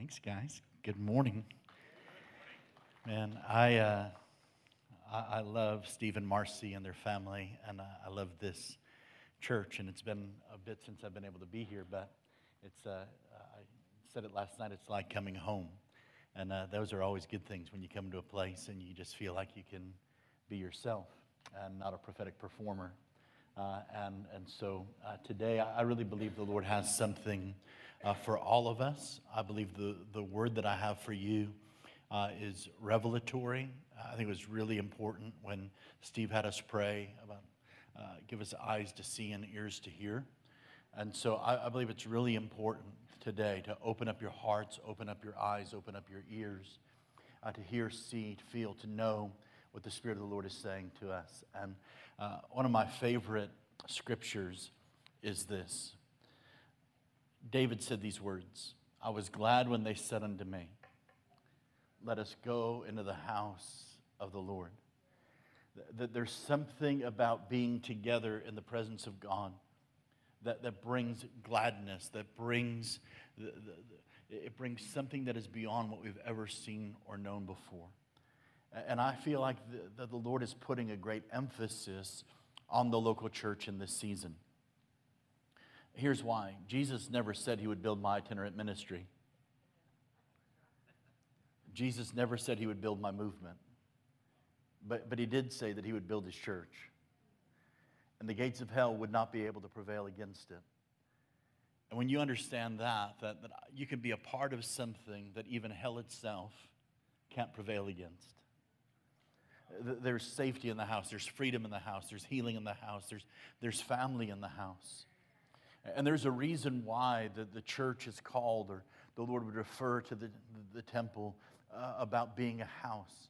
Thanks, guys. Good morning. Man, I, uh, I, I love Steve and Marcy and their family, and I love this church. And it's been a bit since I've been able to be here, but it's, uh, I said it last night, it's like coming home. And uh, those are always good things when you come to a place and you just feel like you can be yourself and not a prophetic performer. Uh, and, and so uh, today, I really believe the Lord has something uh, for all of us. I believe the, the word that I have for you uh, is revelatory. I think it was really important when Steve had us pray about uh, give us eyes to see and ears to hear. And so I, I believe it's really important today to open up your hearts, open up your eyes, open up your ears, uh, to hear, see, to feel, to know what the Spirit of the Lord is saying to us. And uh, one of my favorite scriptures is this David said these words I was glad when they said unto me, Let us go into the house of the Lord. That there's something about being together in the presence of God that, that brings gladness, that brings, the, the, it brings something that is beyond what we've ever seen or known before. And I feel like the, the Lord is putting a great emphasis on the local church in this season. Here's why Jesus never said he would build my itinerant ministry. Jesus never said he would build my movement. But, but he did say that he would build his church. And the gates of hell would not be able to prevail against it. And when you understand that, that, that you can be a part of something that even hell itself can't prevail against. There's safety in the house, there's freedom in the house, there's healing in the house, there's, there's family in the house. And there's a reason why the, the church is called, or the Lord would refer to the, the, temple uh, about being a house.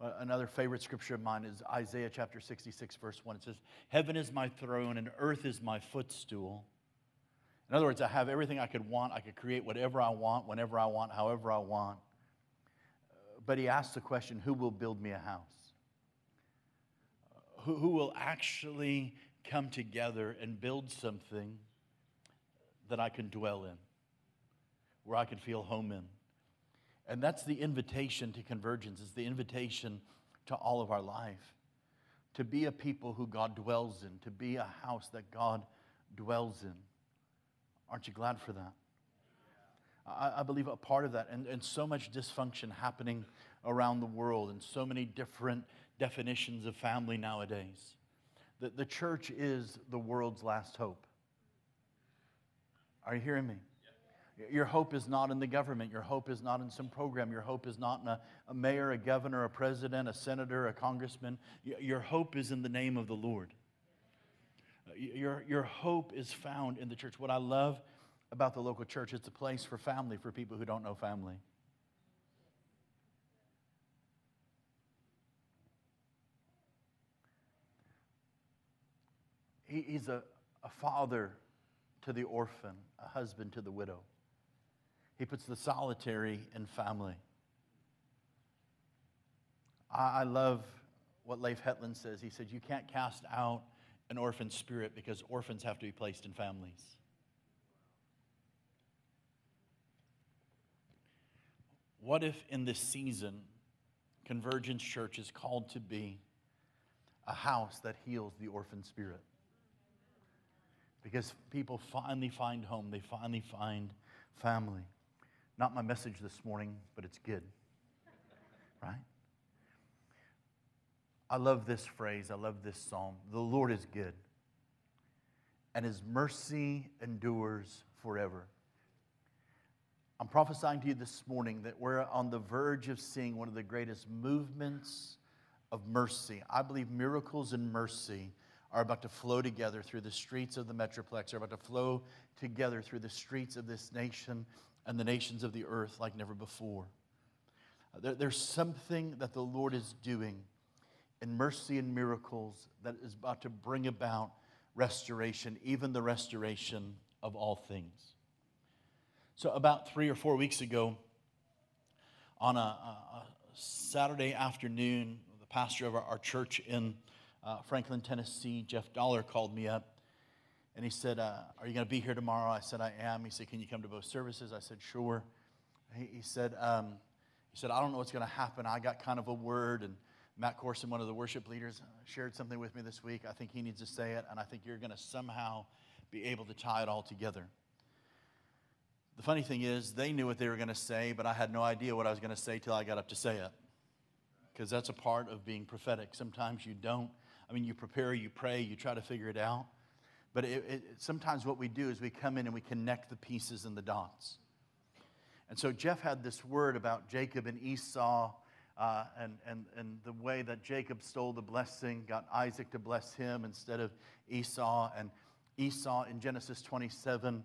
Uh, another favorite scripture of mine is Isaiah chapter 66, verse 1. It says, Heaven is my throne and earth is my footstool. In other words, I have everything I could want. I could create whatever I want, whenever I want, however I want. Uh, but he asks the question who will build me a house? Uh, who, who will actually come together and build something that I can dwell in, where I can feel home in. And that's the invitation to convergence, is the invitation to all of our life. To be a people who God dwells in, to be a house that God dwells in. Aren't you glad for that? I, I believe a part of that, and, and so much dysfunction happening around the world, and so many different definitions of family nowadays. That the church is the world's last hope. Are you hearing me? Your hope is not in the government. Your hope is not in some program. Your hope is not in a, a, mayor, a governor, a president, a senator, a congressman. Your hope is in the name of the Lord. Uh, your, your hope is found in the church. What I love about the local church, it's a place for family for people who don't know family. He, he's a, a father to the orphan, a husband to the widow. He puts the solitary in family. I, I love what Leif Hetland says. He said, You can't cast out an orphan spirit because orphans have to be placed in families. What if in this season, Convergence Church is called to be a house that heals the orphan spirit? Because people finally find home, they finally find family. Not my message this morning, but it's good. Right? I love this phrase, I love this psalm. The Lord is good, and his mercy endures forever. I'm prophesying to you this morning that we're on the verge of seeing one of the greatest movements of mercy. I believe miracles and mercy are about to flow together through the streets of the Metroplex, are about to flow together through the streets of this nation and the nations of the earth like never before. Uh, there, there's something that the Lord is doing in mercy and miracles that is about to bring about restoration, even the restoration of all things. So, about three or four weeks ago, on a, a Saturday afternoon, the pastor of our, our church in uh, Franklin, Tennessee, Jeff Dollar called me up and he said, uh, Are you going to be here tomorrow? I said, I am. He said, Can you come to both services? I said, Sure. he, he said, um, he said, I don't know what's going to happen. I got kind of a word, and Matt Corson, one of the worship leaders, uh, shared something with me this week. I think he needs to say it, and I think you're going to somehow be able to tie it all together. The funny thing is, they knew what they were going to say, but I had no idea what I was going to say till I got up to say it. Because that's a part of being prophetic. Sometimes you don't. I mean, you prepare, you pray, you try to figure it out. But it, it, sometimes what we do is we come in and we connect the pieces and the dots. And so Jeff had this word about Jacob and Esau uh, and, and, and the way that Jacob stole the blessing, got Isaac to bless him instead of Esau. And Esau in Genesis 27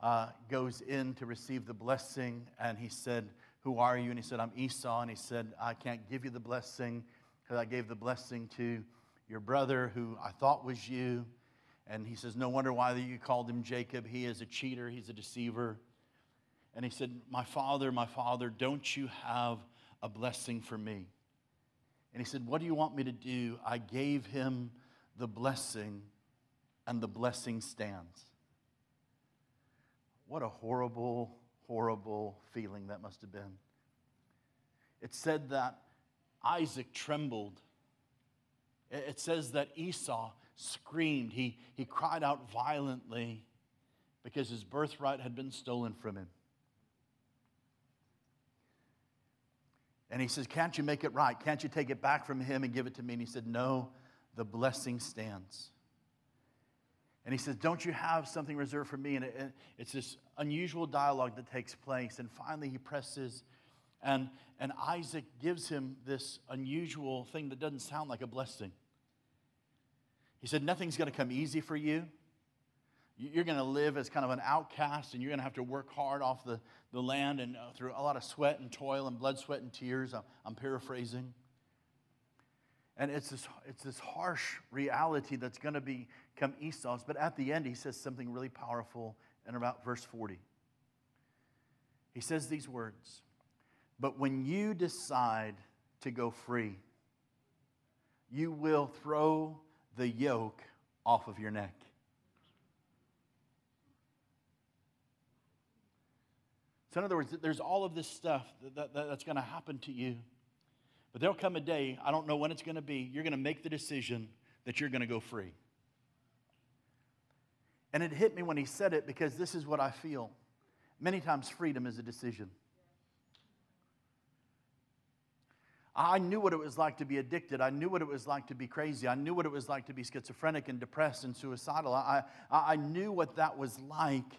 uh, goes in to receive the blessing, and he said, Who are you? And he said, I'm Esau. And he said, I can't give you the blessing because I gave the blessing to your brother who I thought was you. And he says, No wonder why you called him Jacob. He is a cheater, he's a deceiver. And he said, My father, my father, don't you have a blessing for me? And he said, What do you want me to do? I gave him the blessing, and the blessing stands. What a horrible, horrible feeling that must have been. It said that Isaac trembled. It says that Esau screamed. He, he cried out violently because his birthright had been stolen from him. And he says, Can't you make it right? Can't you take it back from him and give it to me? And he said, No, the blessing stands. And he says, Don't you have something reserved for me? And it, it's this unusual dialogue that takes place. And finally, he presses, and, and Isaac gives him this unusual thing that doesn't sound like a blessing. He said, Nothing's going to come easy for you. You're going to live as kind of an outcast, and you're going to have to work hard off the, the land and uh, through a lot of sweat and toil and blood, sweat, and tears. I'm, I'm paraphrasing. And it's this, it's this harsh reality that's going to become Esau's. But at the end, he says something really powerful in about verse 40. He says these words But when you decide to go free, you will throw the yoke off of your neck. So, in other words, there's all of this stuff that, that, that's going to happen to you. But there'll come a day, I don't know when it's going to be, you're going to make the decision that you're going to go free. And it hit me when he said it because this is what I feel. Many times, freedom is a decision. I knew what it was like to be addicted. I knew what it was like to be crazy. I knew what it was like to be schizophrenic and depressed and suicidal. I, I, I knew what that was like.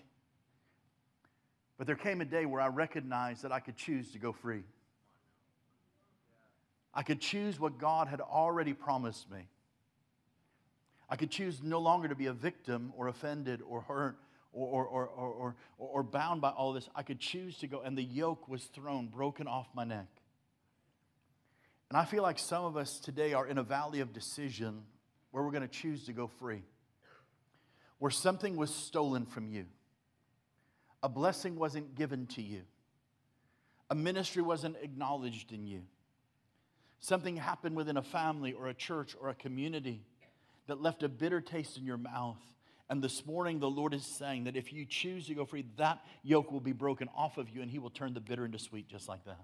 But there came a day where I recognized that I could choose to go free. I could choose what God had already promised me. I could choose no longer to be a victim or offended or hurt or, or, or, or, or, bound by all this. I could choose to go, and the yoke was thrown, broken off my neck. And I feel like some of us today are in a valley of decision where we're going to choose to go free, where something was stolen from you a blessing wasn't given to you, a ministry wasn't acknowledged in you. Something happened within a family or a church or a community that left a bitter taste in your mouth. And this morning, the Lord is saying that if you choose to go free, that yoke will be broken off of you and He will turn the bitter into sweet just like that.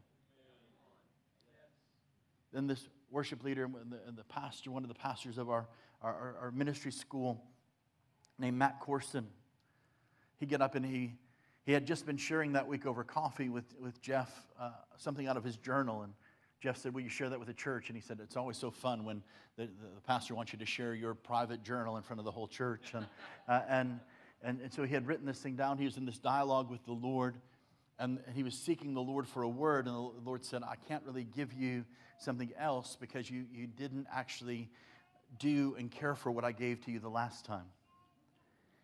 Then, this worship leader and the, and the pastor, one of the pastors of our, our, our ministry school, named Matt Corson, he got up and he he had just been sharing that week over coffee with, with Jeff uh, something out of his journal. And Jeff said, Will you share that with the church? And he said, It's always so fun when the, the, the pastor wants you to share your private journal in front of the whole church. And, uh, and, and, and so he had written this thing down. He was in this dialogue with the Lord. And he was seeking the Lord for a word. And the Lord said, I can't really give you something else because you, you didn't actually do and care for what I gave to you the last time.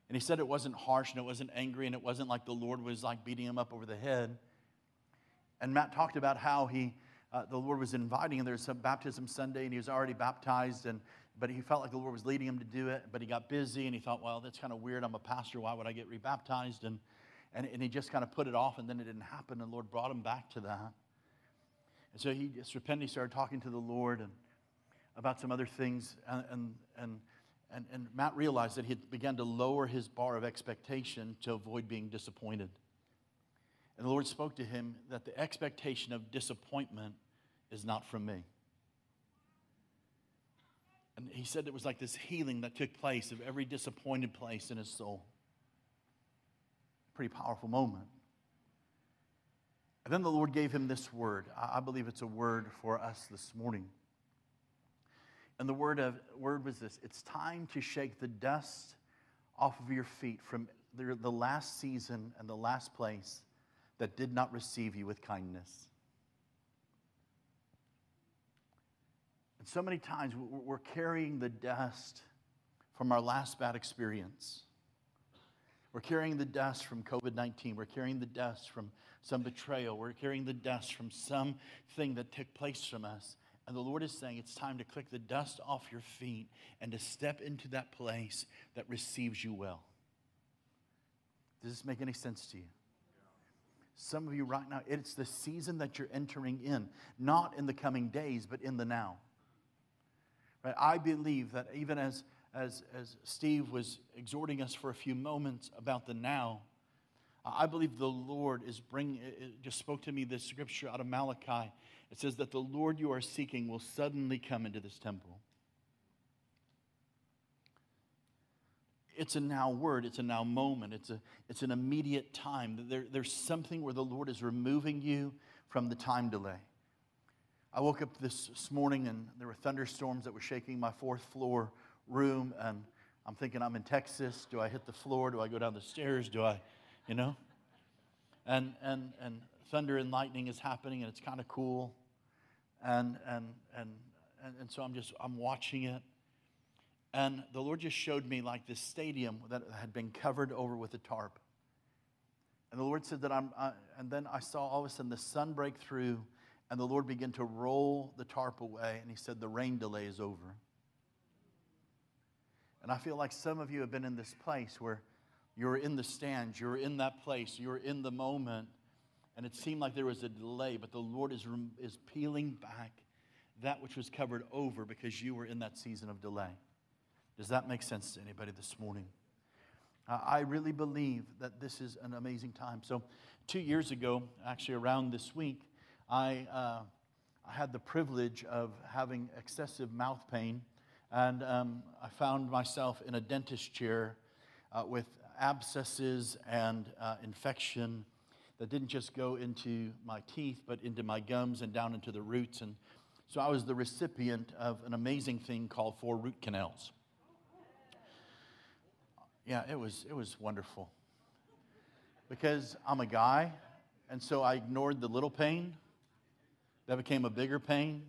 And he said it wasn't harsh and it wasn't angry and it wasn't like the Lord was like beating him up over the head. And Matt talked about how he, uh, the Lord was inviting him. There was some baptism Sunday and he was already baptized, and, but he felt like the Lord was leading him to do it. But he got busy and he thought, well, that's kind of weird. I'm a pastor. Why would I get rebaptized? And, and, and he just kind of put it off and then it didn't happen. And the Lord brought him back to that. And so he just repented. He started talking to the Lord and about some other things. And, and, and and, and Matt realized that he had begun to lower his bar of expectation to avoid being disappointed. And the Lord spoke to him that the expectation of disappointment is not from me. And he said it was like this healing that took place of every disappointed place in his soul. Pretty powerful moment. And then the Lord gave him this word. I believe it's a word for us this morning. And the word, of, word was this it's time to shake the dust off of your feet from the, the last season and the last place that did not receive you with kindness. And so many times we're carrying the dust from our last bad experience. We're carrying the dust from COVID 19. We're carrying the dust from some betrayal. We're carrying the dust from something that took place from us. And the Lord is saying it's time to click the dust off your feet and to step into that place that receives you well. Does this make any sense to you? Some of you right now, it's the season that you're entering in, not in the coming days, but in the now. Right? I believe that even as, as, as Steve was exhorting us for a few moments about the now, I believe the Lord is bringing, just spoke to me this scripture out of Malachi. It says that the Lord you are seeking will suddenly come into this temple. It's a now word, it's a now moment, it's, a, it's an immediate time. There, there's something where the Lord is removing you from the time delay. I woke up this, this morning and there were thunderstorms that were shaking my fourth floor room, and I'm thinking, I'm in Texas. Do I hit the floor? Do I go down the stairs? Do I, you know? And, and, and thunder and lightning is happening, and it's kind of cool. And, and, and, and, so I'm just, I'm watching it. And the Lord just showed me like this stadium that had been covered over with a tarp. And the Lord said that I'm, I, and then I saw all of a sudden the sun break through and the Lord began to roll the tarp away, and He said, The rain delay is over. And I feel like some of you have been in this place where you're in the stands, you're in that place, you're in the moment, and it seemed like there was a delay, but the Lord is, is peeling back that which was covered over because you were in that season of delay. Does that make sense to anybody this morning? I really believe that this is an amazing time. So, two years ago, actually around this week, I, uh, I had the privilege of having excessive mouth pain, and um, I found myself in a dentist chair uh, with abscesses and uh, infection that didn't just go into my teeth, but into my gums and down into the roots. And so I was the recipient of an amazing thing called four root canals. Yeah, it was, it was wonderful. Because I'm a guy, and so I ignored the little pain that became a bigger pain.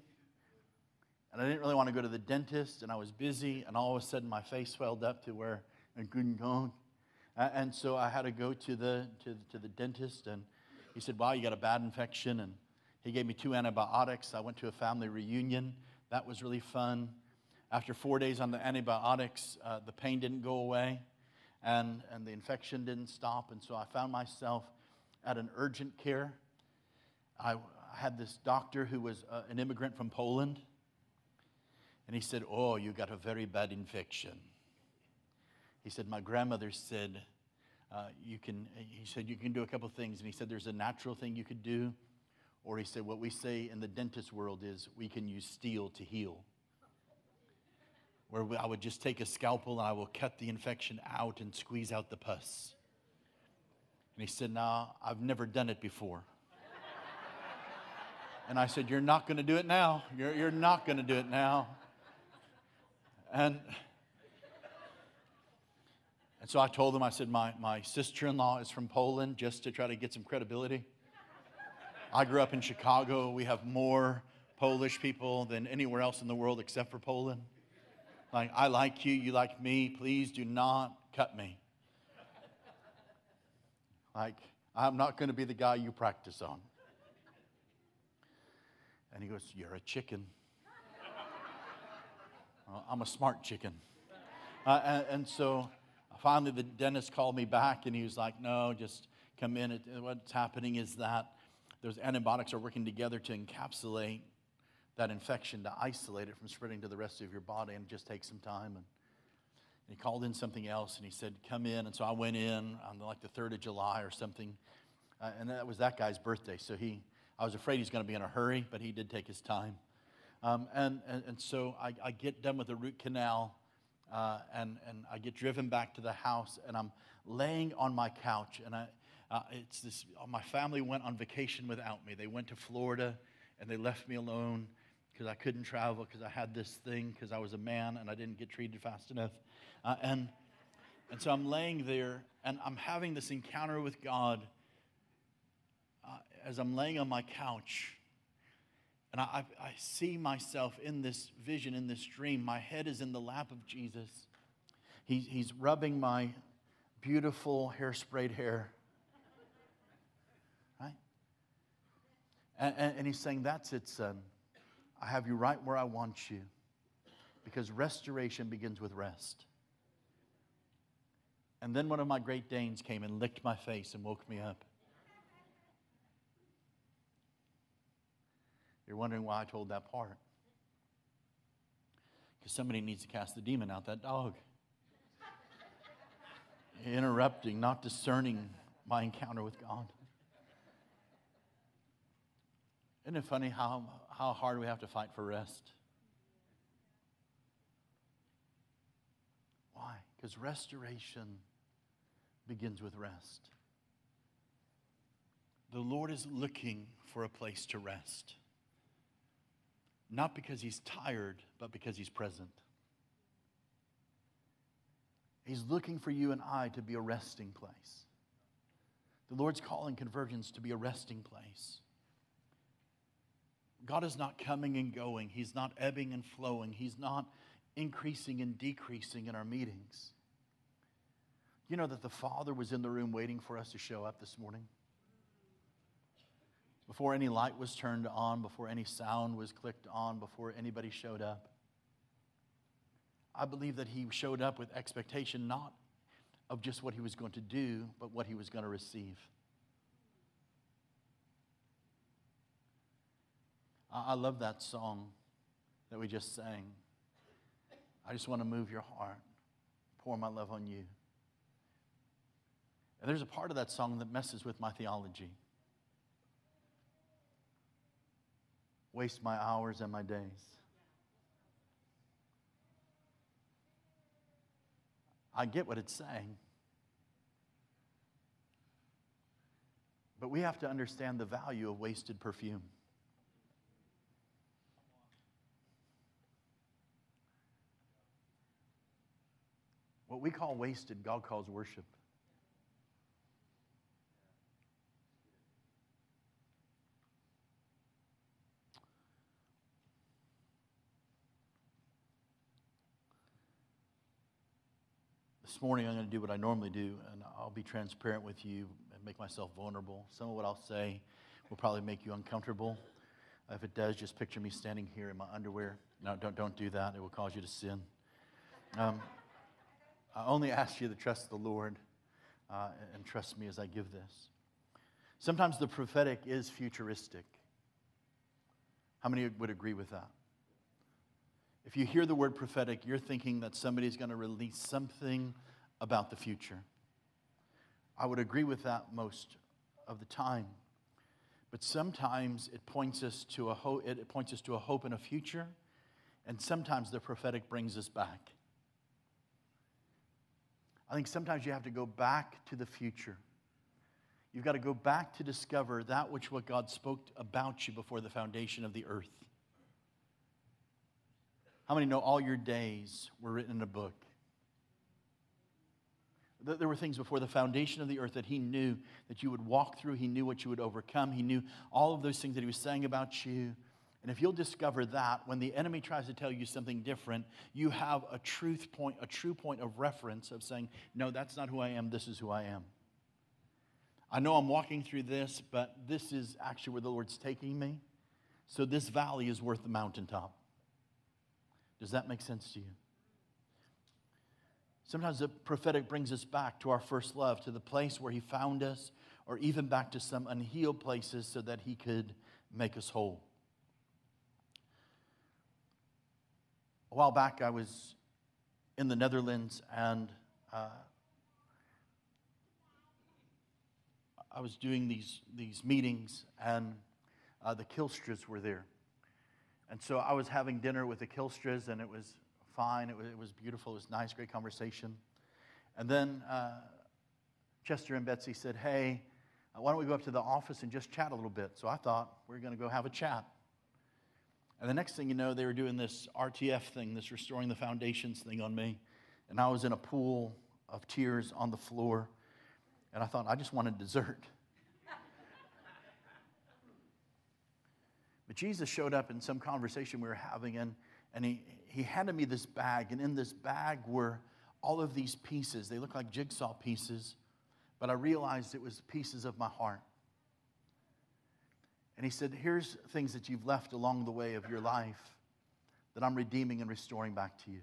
And I didn't really want to go to the dentist, and I was busy, and all of a sudden my face swelled up to where I couldn't go. And so I had to go to the, to, to the dentist, and he said, Wow, you got a bad infection. And he gave me two antibiotics. I went to a family reunion. That was really fun. After four days on the antibiotics, uh, the pain didn't go away, and, and the infection didn't stop. And so I found myself at an urgent care. I, had this doctor who was uh, an immigrant from Poland, and he said, Oh, you got a very bad infection. He said, My grandmother said, uh, you can, he said, you can do a couple things. And he said, there's a natural thing you could do. Or he said, what we say in the dentist world is we can use steel to heal. Where I would just take a scalpel and I will cut the infection out and squeeze out the pus. And he said, Nah, I've never done it before. And I said, You're not going to do it now. You're, you're not going to do it now. And, and so I told them, I said, My, my sister in law is from Poland just to try to get some credibility. I grew up in Chicago. We have more Polish people than anywhere else in the world except for Poland. Like, I like you, you like me. Please do not cut me. Like, I'm not going to be the guy you practice on. And he goes, You're a chicken. well, I'm a smart chicken. Uh, and, and, so finally, the dentist called me back and he was like, No, just come in. What's happening is that those antibiotics are working together to encapsulate that infection, to isolate it from spreading to the rest of your body, and just take some time. And he called in something else and he said, Come in. And so I went in on like the 3rd of July or something Uh, and that was that guy's birthday. So he, I was afraid he's going to be in a hurry, but he did take his time. Um, and, and, and, so I, I, get done with the root canal, uh, and, and I get driven back to the house, and I'm laying on my couch. And I, uh, it's this, my family went on vacation without me. They went to Florida, and they left me alone because I couldn't travel because I had this thing because I was a man and I didn't get treated fast enough. Uh, and, and so I'm laying there, and I'm having this encounter with God uh, as I'm laying on my couch, and I, I see myself in this vision, in this dream. My head is in the lap of Jesus. He, he's rubbing my beautiful hairsprayed hair. Right? And, and, and he's saying, That's it, son. I have you right where I want you. Because restoration begins with rest. And then one of my Great Danes came and licked my face and woke me up. You're wondering why I told that part. Because somebody needs to cast the demon out that dog. Interrupting, not discerning my encounter with God. Isn't it funny how, how hard we have to fight for rest? Why? Because restoration begins with rest. The Lord is looking for a place to rest not because he's tired, but because he's present. He's looking for you and I to be a resting place. The Lord's calling convergence to be a resting place. God is not coming and going, He's not ebbing and flowing, He's not increasing and decreasing in our meetings. You know that the Father was in the room waiting for us to show up this morning? Before any light was turned on, before any sound was clicked on, before anybody showed up. I believe that he showed up with expectation not of just what he was going to do, but what he was going to receive. I love that song that we just sang. I just want to move your heart, pour my love on you. And there's a part of that song that messes with my theology. Waste my hours and my days. I get what it's saying. But we have to understand the value of wasted perfume. What we call wasted, God calls worship. This morning, I'm going to do what I normally do, and I'll be transparent with you and make myself vulnerable. Some of what I'll say will probably make you uncomfortable. If it does, just picture me standing here in my underwear. No, don't, don't do that. It will cause you to sin. Um, I only ask you to trust the Lord uh, and trust me as I give this. Sometimes the prophetic is futuristic. How many would agree with that? If you hear the word prophetic, you're thinking that somebody's going to release something about the future. I would agree with that most of the time. But sometimes it points us to a hope, it points us to a hope and a future, and sometimes the prophetic brings us back. I think sometimes you have to go back to the future. You've got to go back to discover that which what God spoke about you before the foundation of the earth. How many know all your days were written in a book? There were things before the foundation of the earth that he knew that you would walk through. He knew what you would overcome. He knew all of those things that he was saying about you. And if you'll discover that, when the enemy tries to tell you something different, you have a truth point, a true point of reference of saying, No, that's not who I am. This is who I am. I know I'm walking through this, but this is actually where the Lord's taking me. So this valley is worth the mountaintop. Does that make sense to you? Sometimes the prophetic brings us back to our first love, to the place where He found us, or even back to some unhealed places so that He could make us whole. A while back, I was in the Netherlands and uh, I was doing these, these meetings, and uh, the Kylstras were there. And so I was having dinner with the Kylstras, and it was fine. It was, it was beautiful. It was nice, great conversation. And then uh, Chester and Betsy said, Hey, uh, why don't we go up to the office and just chat a little bit? So I thought we are going to go have a chat. And the next thing you know, they were doing this RTF thing, this restoring the foundations thing on me. And I was in a pool of tears on the floor. And I thought, I just wanted dessert. But Jesus showed up in some conversation we were having, and, and he, he handed me this bag. And in this bag were all of these pieces. They looked like jigsaw pieces, but I realized it was pieces of my heart. And he said, Here's things that you've left along the way of your life that I'm redeeming and restoring back to you.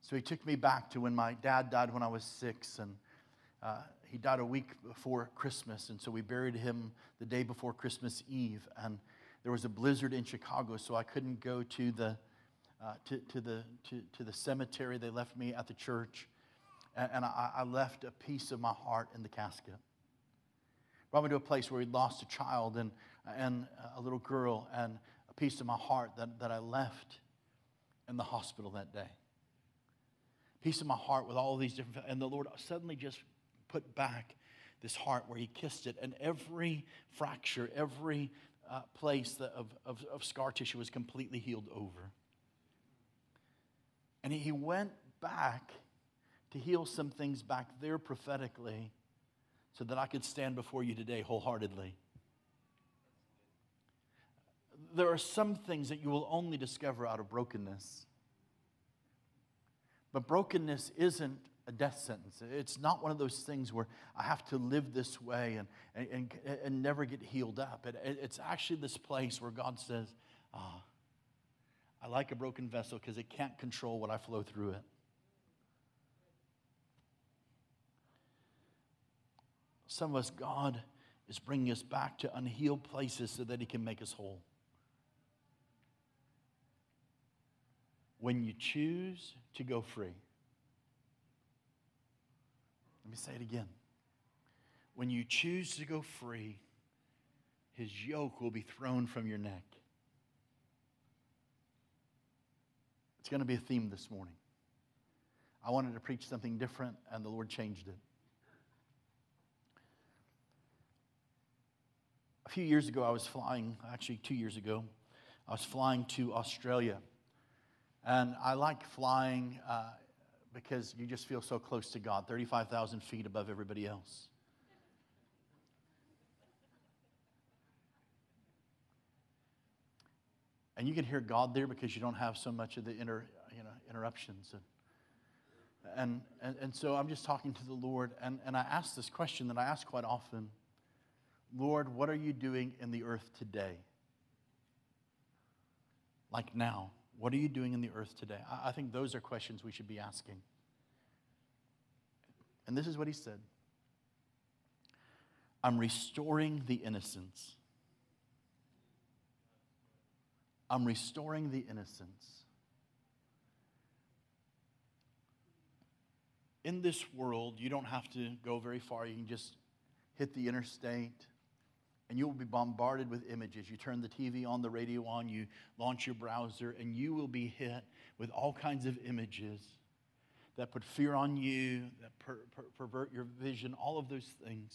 So he took me back to when my dad died when I was six, and uh, he died a week before Christmas. And so we buried him the day before Christmas Eve. And there was a blizzard in Chicago, so I couldn't go to the, uh, to, to, the, to, to the cemetery. They left me at the church. And, and I, I left a piece of my heart in the casket brought me to a place where he'd lost a child and, and a little girl and a piece of my heart that, that I left in the hospital that day. Piece of my heart with all these different, and the Lord suddenly just put back this heart where he kissed it, and every fracture, every uh, place of, of, of scar tissue was completely healed over. And he went back to heal some things back there prophetically so that I could stand before you today wholeheartedly. There are some things that you will only discover out of brokenness. But brokenness isn't a death sentence. It's not one of those things where I have to live this way and, and, and never get healed up. It, it's actually this place where God says, Ah, I like a broken vessel because it can't control what I flow through it. Some of us, God is bringing us back to unhealed places so that He can make us whole. When you choose to go free, let me say it again. When you choose to go free, His yoke will be thrown from your neck. It's going to be a theme this morning. I wanted to preach something different, and the Lord changed it. a few years ago, I was flying, actually, two years ago, I was flying to Australia. And I like flying uh, because you just feel so close to God, 35,000 feet above everybody else. And you can hear God there because you don't have so much of the inter, you know, interruptions. And, and, and, and so I'm just talking to the Lord, and, and I ask this question that I ask quite often. Lord, what are you doing in the earth today? Like now, what are you doing in the earth today? I think those are questions we should be asking. And this is what he said I'm restoring the innocence. I'm restoring the innocence. In this world, you don't have to go very far. You can just hit the interstate and you will be bombarded with images. You turn the TV on, the radio on, you launch your browser, and you will be hit with all kinds of images that put fear on you, that per, per, pervert your vision, all of those things.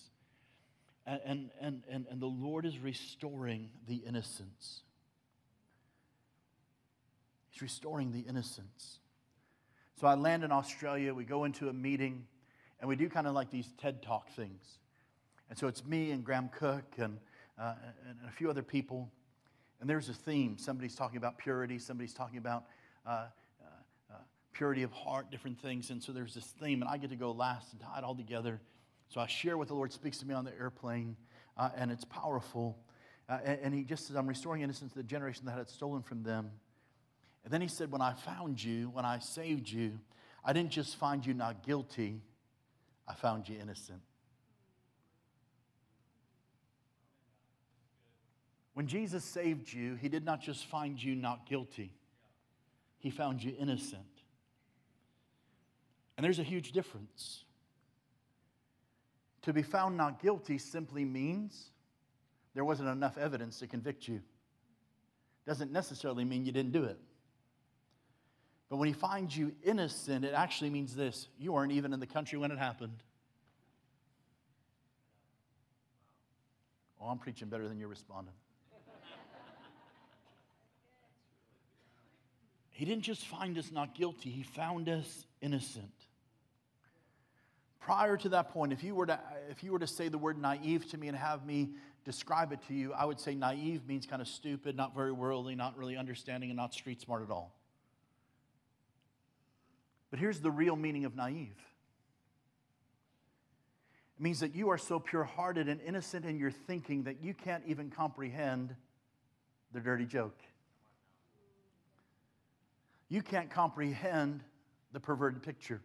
And, and, and, and the Lord is restoring the innocence. He's restoring the innocence. So I land in Australia, we go into a meeting, and we do kind of like these TED Talk things. And so it's me and Graham Cooke and, uh, and a few other people. And there's a theme. Somebody's talking about purity, somebody's talking about uh, uh, uh, purity of heart, different things. And so there's this theme, and I get to go last and tie it all together. So I share what the Lord speaks to me on the airplane, uh, and it's powerful. Uh, and, and, He just says, I'm restoring innocence to the generation that had stolen from them. And then He said, When I found you, when I saved you, I didn't just find you not guilty, I found you innocent. When Jesus saved you, he did not just find you not guilty, he found you innocent. And there's a huge difference. To be found not guilty simply means there wasn't enough evidence to convict you. Doesn't necessarily mean you didn't do it. But when he finds you innocent, it actually means this you weren't even in the country when it happened. Oh, I'm preaching better than you're responding. He didn't just find us not guilty, he found us innocent. Prior to that point, if you were to, if you were to say the word naive to me and have me describe it to you, I would say naive means kind of stupid, not very worldly, not really understanding, and not street smart at all. But here's the real meaning of naive it means that you are so pure hearted and innocent in your thinking that you can't even comprehend the dirty joke. You can't comprehend the perverted picture.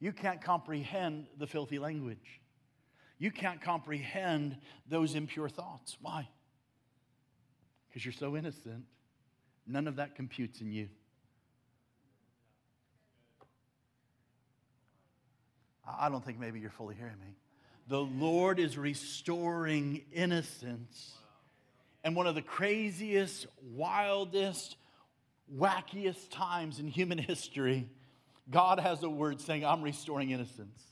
You can't comprehend the filthy language. You can't comprehend those impure thoughts. Why? Because you're so innocent. None of that computes in you. I don't think maybe you're fully hearing me. The Lord is restoring innocence. And one of the craziest, wildest, wackiest times in human history, God has a word saying, I'm restoring innocence.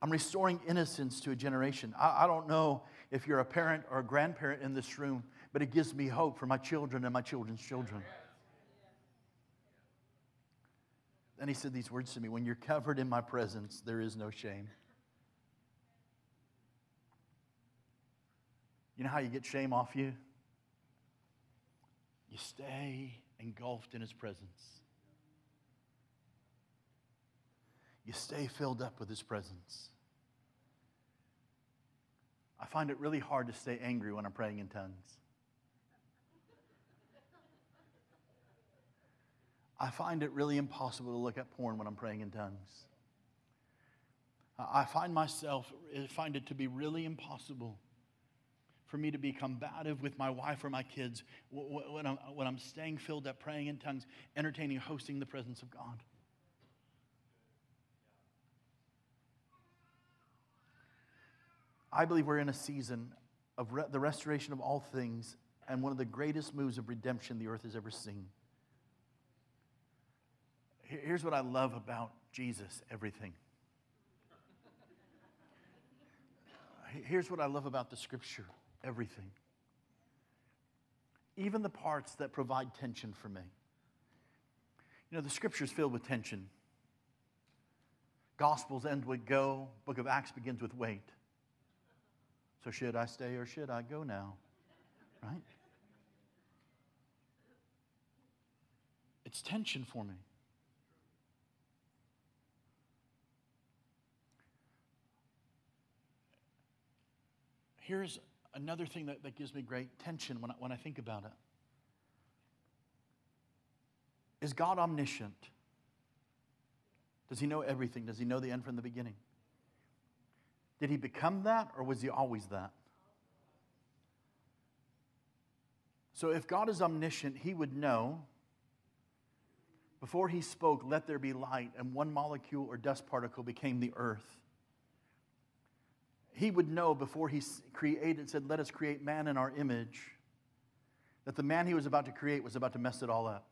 I'm restoring innocence to a generation. I, I, don't know if you're a parent or a grandparent in this room, but it gives me hope for my children and my children's children. Then he said these words to me When you're covered in my presence, there is no shame. You know how you get shame off you? You stay engulfed in his presence. You stay filled up with his presence. I find it really hard to stay angry when I'm praying in tongues. I find it really impossible to look at porn when I'm praying in tongues. I find myself, I find it to be really impossible for me to be combative with my wife or my kids when I'm, when I'm staying filled up, praying in tongues, entertaining, hosting the presence of God. I believe we're in a season of re- the restoration of all things and one of the greatest moves of redemption the earth has ever seen. Here's what I love about Jesus everything. Here's what I love about the scripture everything. Even the parts that provide tension for me. You know, the scripture is filled with tension. Gospels end with go, book of Acts begins with wait. So, should I stay or should I go now? Right? It's tension for me. Here's another thing that, that gives me great tension when I, when I think about it. Is God omniscient? Does he know everything? Does he know the end from the beginning? Did he become that or was he always that? So if God is omniscient, he would know before he spoke, let there be light, and one molecule or dust particle became the earth he would know before he created, said, Let us create man in our image, that the man he was about to create was about to mess it all up.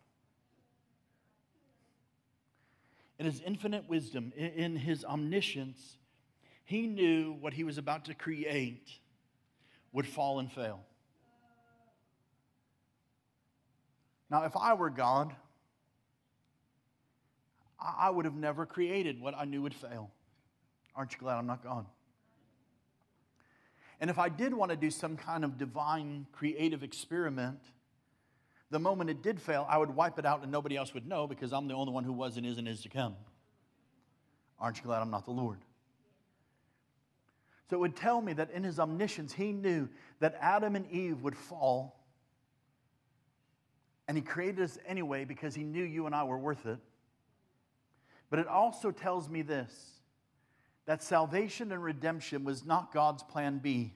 In his infinite wisdom, in his omniscience, he knew what he was about to create would fall and fail. Now, if I were God, I would have never created what I knew would fail. Aren't you glad I'm not God? And if I did want to do some kind of divine creative experiment, the moment it did fail, I would wipe it out and nobody else would know because I'm the only one who was and is and is to come. Aren't you glad I'm not the Lord? So it would tell me that in his omniscience, he knew that Adam and Eve would fall. And he created us anyway because he knew you and I were worth it. But it also tells me this that salvation and redemption was not God's plan B,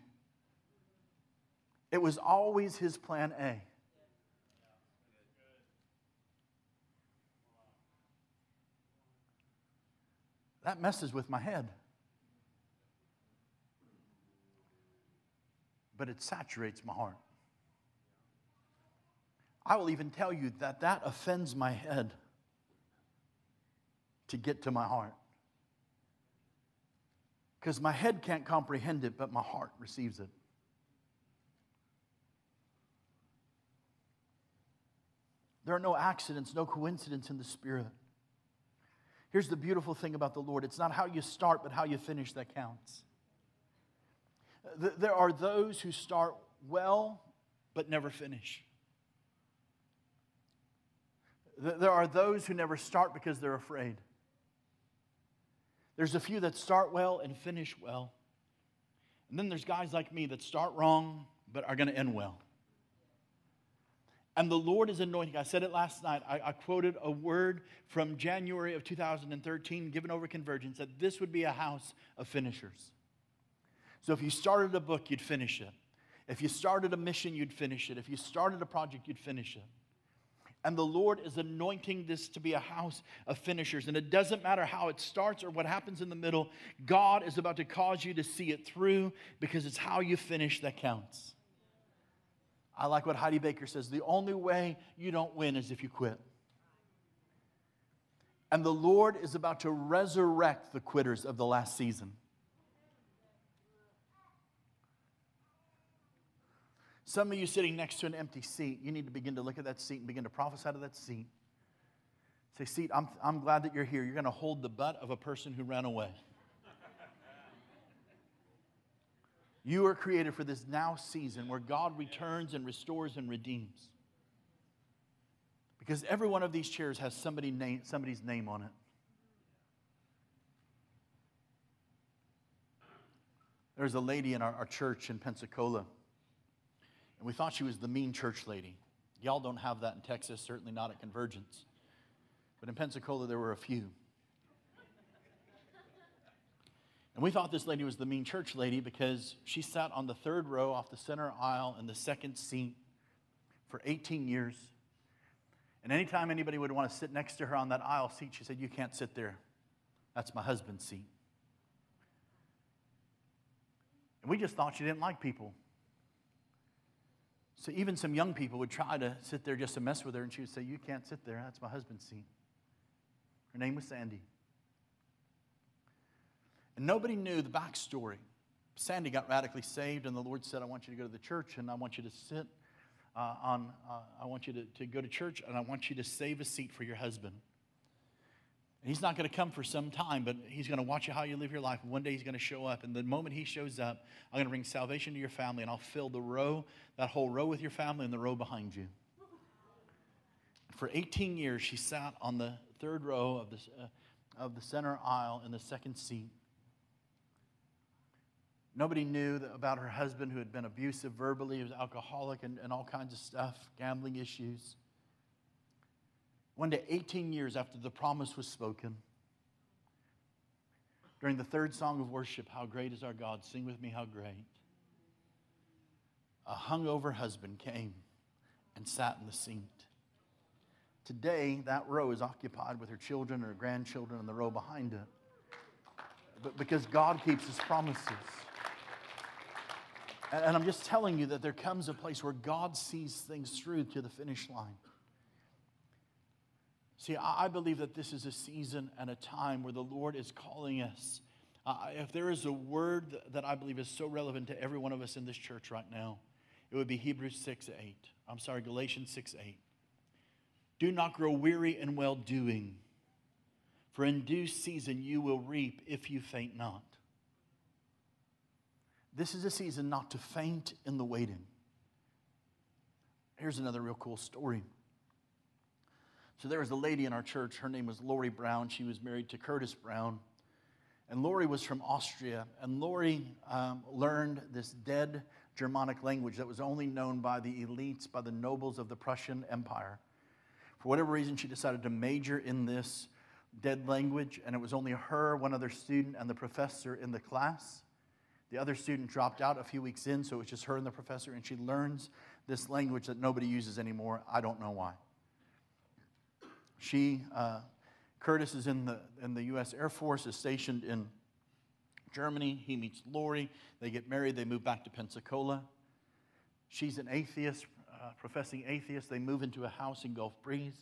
it was always his plan A. that messes with my head. But it saturates my heart. I will even tell you that that offends my head to get to my heart. Because my head can't comprehend it, but my heart receives it. There are no accidents, no coincidence in the Spirit. Here's the beautiful thing about the Lord it's not how you start, but how you finish that counts. There are those who start well, but never finish. There are those who never start because they're afraid. There's a few that start well and finish well. And then there's guys like me that start wrong but are going to end well. And the Lord is anointing. I said it last night. I, I, quoted a word from January of 2013, given over convergence, that this would be a house of finishers. So if you started a book, you'd finish it. If you started a mission, you'd finish it. If you started a project, you'd finish it. And the Lord is anointing this to be a house of finishers. And it doesn't matter how it starts or what happens in the middle, God is about to cause you to see it through because it's how you finish that counts. I like what Heidi Baker says the only way you don't win is if you quit. And the Lord is about to resurrect the quitters of the last season. Some of you sitting next to an empty seat, you need to begin to look at that seat and begin to prophesy to that seat. Say, seat, I'm, I'm glad that you're here. You're going to hold the butt of a person who ran away. you are created for this now season where God returns and restores and redeems. Because every one of these chairs has somebody name, somebody's name on it. There's a lady in our, our church in Pensacola and we thought she was the mean church lady. Y'all don't have that in Texas, certainly not at Convergence. But in Pensacola, there were a few. And we thought this lady was the mean church lady because she sat on the third row off the center aisle in the second seat for 18 years. And anytime anybody would want to sit next to her on that aisle seat, she said, You can't sit there. That's my husband's seat. And we just thought she didn't like people. So even some young people would try to sit there just to mess with her, and she would say, You can't sit there. That's my husband's seat. Her name was Sandy. And nobody knew the backstory. Sandy got radically saved, and the Lord said, I want you to go to the church, and I want you to sit uh, on, uh, I want you to, to go to church, and I want you to save a seat for your husband. He's not going to come for some time, but he's going to watch you how you live your life. One day he's going to show up. And the moment he shows up, I'm going to bring salvation to your family, and I'll fill the row, that whole row with your family, and the row behind you. For 18 years, she sat on the third row of the, uh, of the center aisle in the second seat. Nobody knew about her husband who had been abusive verbally, he was alcoholic, and, and all kinds of stuff, gambling issues. One day, 18 years after the promise was spoken, during the third song of worship, How Great is Our God, sing with me, How Great. A hungover husband came and sat in the seat. Today, that row is occupied with her children or grandchildren in the row behind it. But because God keeps his promises. And I'm just telling you that there comes a place where God sees things through to the finish line. See, I believe that this is a season and a time where the Lord is calling us. Uh, if there is a word that I believe is so relevant to every one of us in this church right now, it would be Hebrews 6 8. I'm sorry, Galatians 6 8. Do not grow weary in well doing, for in due season you will reap if you faint not. This is a season not to faint in the waiting. Here's another real cool story. So there was a lady in our church. Her name was Lori Brown. She was married to Curtis Brown. And Lori was from Austria. And Lori um, learned this dead Germanic language that was only known by the elites, by the nobles of the Prussian Empire. For whatever reason, she decided to major in this dead language, and it was only her, one other student, and the professor in the class. The other student dropped out a few weeks in, so it was just her and the professor, and she learns this language that nobody uses anymore. I don't know why. She uh, Curtis is in the, in the U.S. Air Force, is stationed in Germany. He meets Lori. They get married. They move back to Pensacola. She's an atheist, uh, professing atheist. They move into a house in Gulf Breeze.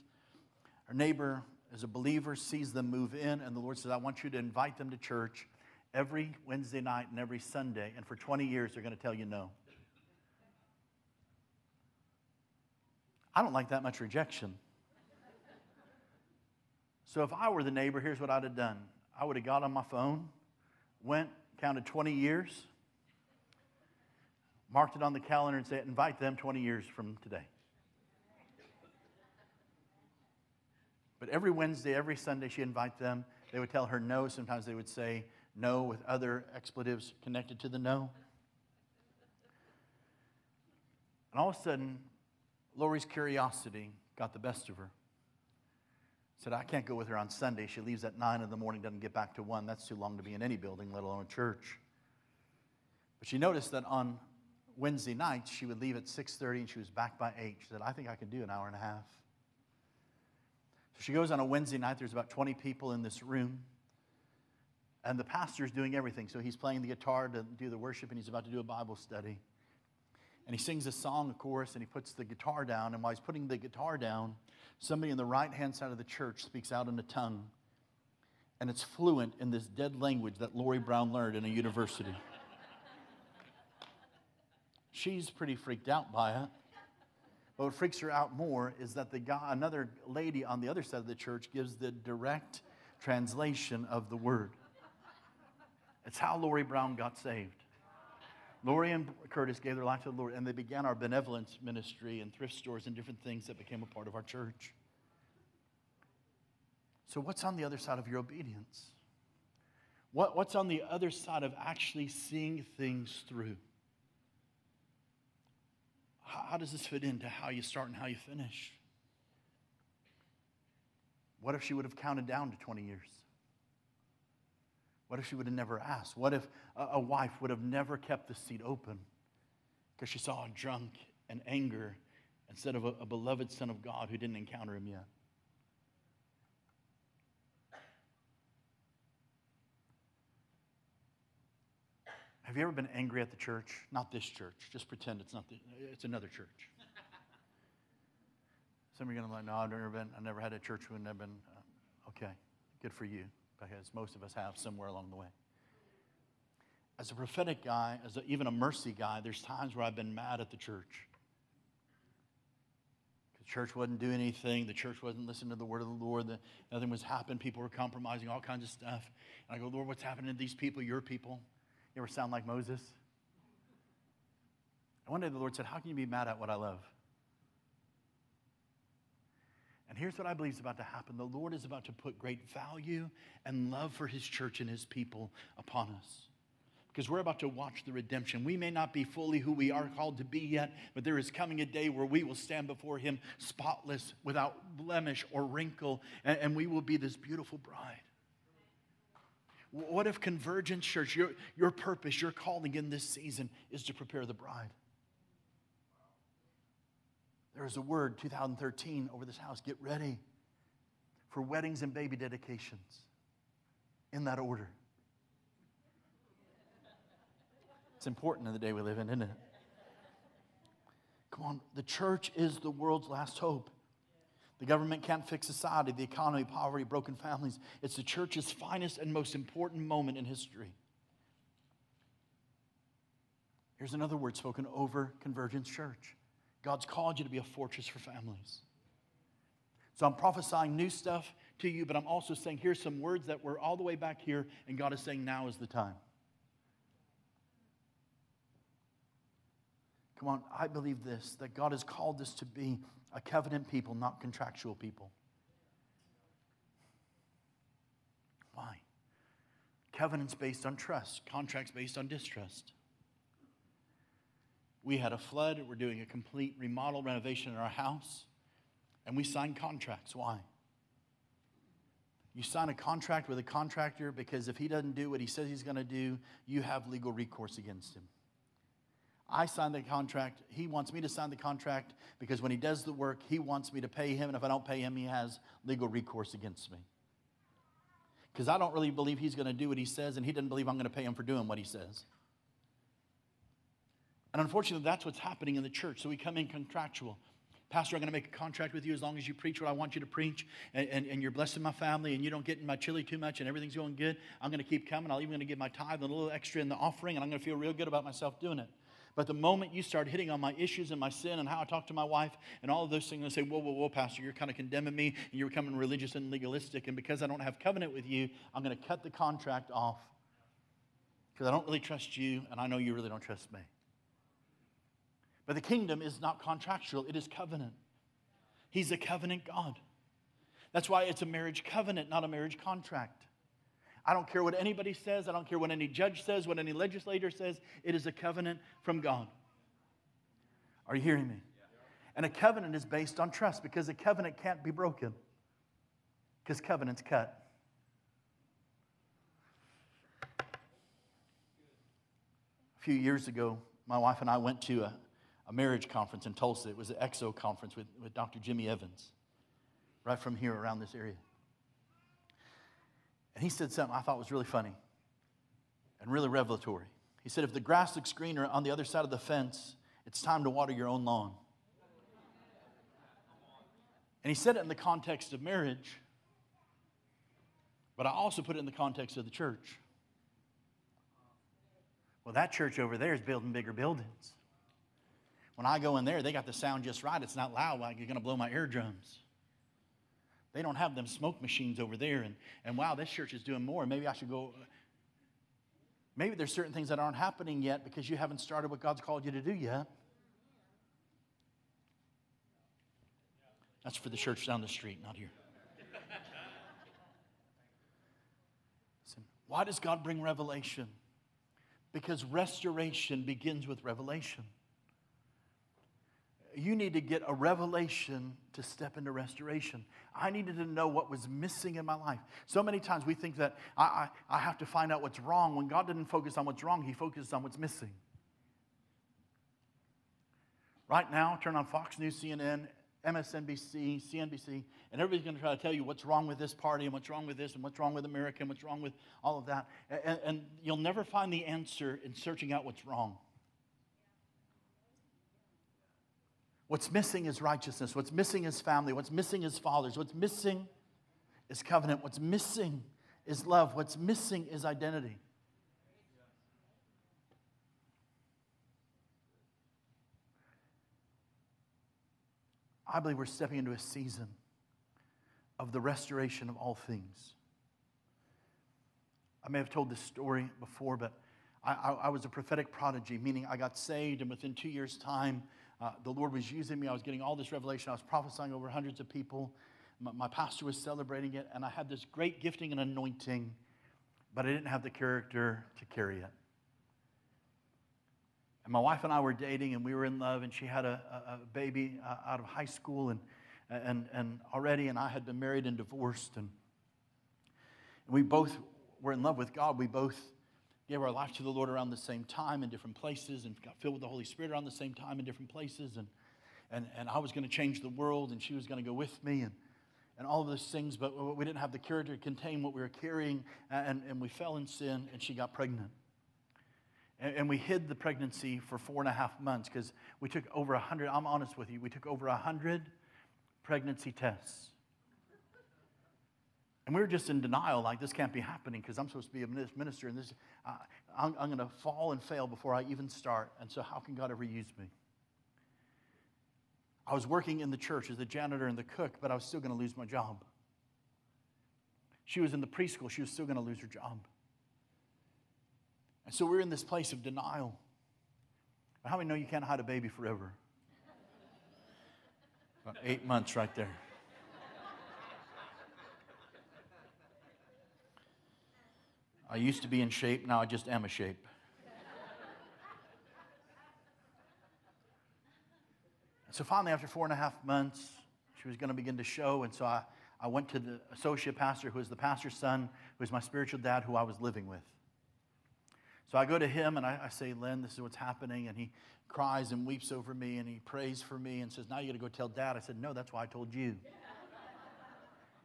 Her neighbor is a believer, sees them move in, and the Lord says, I want you to invite them to church every Wednesday night and every Sunday. And for 20 years, they're going to tell you no. I don't like that much rejection. So if I were the neighbor, here's what I'd have done I would have got on my phone, went, counted 20 years, marked it on the calendar, and said, invite them 20 years from today. But every Wednesday, every Sunday, she'd invite them. They would tell her no. Sometimes they would say no with other expletives connected to the no. And all of a sudden, Lori's curiosity got the best of her. Said, I can't go with her on Sunday. She leaves at 9 in the morning, doesn't get back to 1. That's too long to be in any building, let alone a church. But she noticed that on Wednesday nights, she would leave at 6.30 and she was back by 8. She said, I think I can do an hour and a half. So she goes on a Wednesday night. There's about 20 people in this room. And the pastor's doing everything. So he's playing the guitar to do the worship and he's about to do a Bible study and he sings a song, a chorus, and he puts the guitar down. And while he's putting the guitar down, somebody in the right hand side of the church speaks out in a tongue. And it's fluent in this dead language that Lori Brown learned in a university. She's pretty freaked out by it. But what freaks her out more is that the guy, another lady on the other side of the church gives the direct translation of the word. It's how Lori Brown got saved. Lori and Curtis gave their life to the Lord, and they began our benevolence ministry and thrift stores and different things that became a part of our church. So, what's on the other side of your obedience? What, what's on the other side of actually seeing things through? How, how does this fit into how you start and how you finish? What if she would have counted down to 20 years? What if she would have never asked? What if a, wife would have never kept the seat open because she saw a drunk and anger instead of a, a beloved son of God who didn't encounter him yet? Have you ever been angry at the church? Not this church. Just pretend it's not. The, it's another church. Some of you are going to be like, no, I've never been. I never had a church who never been. Uh, okay, good for you because most of us have somewhere along the way. As a prophetic guy, as a, even a mercy guy, there's times where I've been mad at the church. The church wasn't doing anything. The church wasn't listening to the word of the Lord. The, nothing was happening. People were compromising, all kinds of stuff. And I go, Lord, what's happening to these people, your people? You ever sound like Moses? And one day the Lord said, How can you be mad at what I love? And here's what I believe is about to happen the Lord is about to put great value and love for his church and his people upon us. Because we're about to watch the redemption. We may not be fully who we are called to be yet, but there is coming a day where we will stand before him spotless, without blemish or wrinkle, and, and we will be this beautiful bride. What if Convergence Church, your, your purpose, your calling in this season is to prepare the bride? There is a word, 2013, over this house. Get ready for weddings and baby dedications in that order. It's important in the day we live in, isn't it? Come on, the church is the world's last hope. The government can't fix society, the economy, poverty, broken families. It's the church's finest and most important moment in history. Here's another word spoken over Convergence Church God's called you to be a fortress for families. So I'm prophesying new stuff to you, but I'm also saying here's some words that were all the way back here, and God is saying now is the time. Come on, I believe this that God has called us to be a covenant people, not contractual people. Why? Covenants based on trust, contracts based on distrust. We had a flood. We're doing a complete remodel renovation in our house. And we signed contracts. Why? You sign a contract with a contractor because if he doesn't do what he says he's going to do, you have legal recourse against him. I signed the contract. He wants me to sign the contract because when he does the work, he wants me to pay him. And if I don't pay him, he has legal recourse against me. because I don't really believe he's going to do what he says, and he doesn't believe I'm going to pay him for doing what he says. And unfortunately, that's what's happening in the church. So we come in contractual. Pastor, I'm going to make a contract with you as long as you preach what I want you to preach, and, and, and, you're blessing my family, and you don't get in my chili too much, and everything's going good. I'm going to keep coming. I'm even going to give my tithe and a little extra in the offering, and I'm going to feel real good about myself doing it. But the moment you start hitting on my issues and my sin and how I talk to my wife and all of those things, I say, whoa, whoa, whoa, Pastor, you're kind of condemning me, and you're becoming religious and legalistic. And because I don't have covenant with you, I'm going to cut the contract off because I don't really trust you, and I know you really don't trust me. But the kingdom is not contractual, it is covenant. He's a covenant God. That's why it's a marriage covenant, not a marriage contract. I don't care what anybody says. I don't care what any judge says, what any legislator says. It is a covenant from God. Are you hearing me? And a covenant is based on trust because a covenant can't be broken because covenant's cut. A few years ago, my wife and I went to a, a marriage conference in Tulsa. It was an XO conference with, with Dr. Jimmy Evans, right from here around this area. And he said something I thought was really funny and really revelatory. He said, If the grass looks greener on the other side of the fence, it's time to water your own lawn. And he said it in the context of marriage, but I also put it in the context of the church. Well, that church over there is building bigger buildings. When I go in there, they got the sound just right. It's not loud like you're going to blow my eardrums. They don't have them smoke machines over there. And, and wow, this church is doing more. Maybe I should go. Maybe there's certain things that aren't happening yet because you haven't started what God's called you to do yet. That's for the church down the street, not here. Listen, why does God bring revelation? Because restoration begins with revelation you need to get a revelation to step into restoration. I needed to know what was missing in my life. So many times we think that I, I, I, have to find out what's wrong. When God didn't focus on what's wrong, He focused on what's missing. Right now, turn on Fox News, CNN, MSNBC, CNBC, and everybody's going to try to tell you what's wrong with this party and what's wrong with this and what's wrong with America and what's wrong with all of that. And, and you'll never find the answer in searching out what's wrong. What's missing is righteousness. What's missing is family. What's missing is fathers. What's missing is covenant. What's missing is love. What's missing is identity. I believe we're stepping into a season of the restoration of all things. I may have told this story before, but I, I, I was a prophetic prodigy, meaning I got saved, and within two years' time, uh, the Lord was using me. I was getting all this revelation. I was prophesying over hundreds of people. My, my pastor was celebrating it, and I had this great gifting and anointing, but I didn't have the character to carry it. And my wife and I were dating, and we were in love, and she had a, a, a baby uh, out of high school, and, and, and already, and I had been married and divorced, and, and we both were in love with God. We both gave our life to the Lord around the same time in different places and got filled with the Holy Spirit around the same time in different places. And, and, and I was going to change the world and she was going to go with me and, and all of those things, but we didn't have the character to contain what we were carrying. And, and we fell in sin and she got pregnant. And, and we hid the pregnancy for four and a half months because we took over a 100, I'm honest with you, we took over a 100 pregnancy tests. And we were just in denial, like this can't be happening because I'm supposed to be a minister, and this uh, I'm, I'm going to fall and fail before I even start. And so, how can God ever use me? I was working in the church as the janitor and the cook, but I was still going to lose my job. She was in the preschool; she was still going to lose her job. And so we're in this place of denial. How many know you can't hide a baby forever? About eight months right there. I used to be in shape, now I just am a shape. so finally, after four and a half months, she was going to begin to show. And so I, I went to the associate pastor, who was the pastor's son, who was my spiritual dad, who I was living with. So I go to him and I, I say, Lynn, this is what's happening. And he cries and weeps over me and he prays for me and says, Now you got to go tell dad. I said, No, that's why I told you.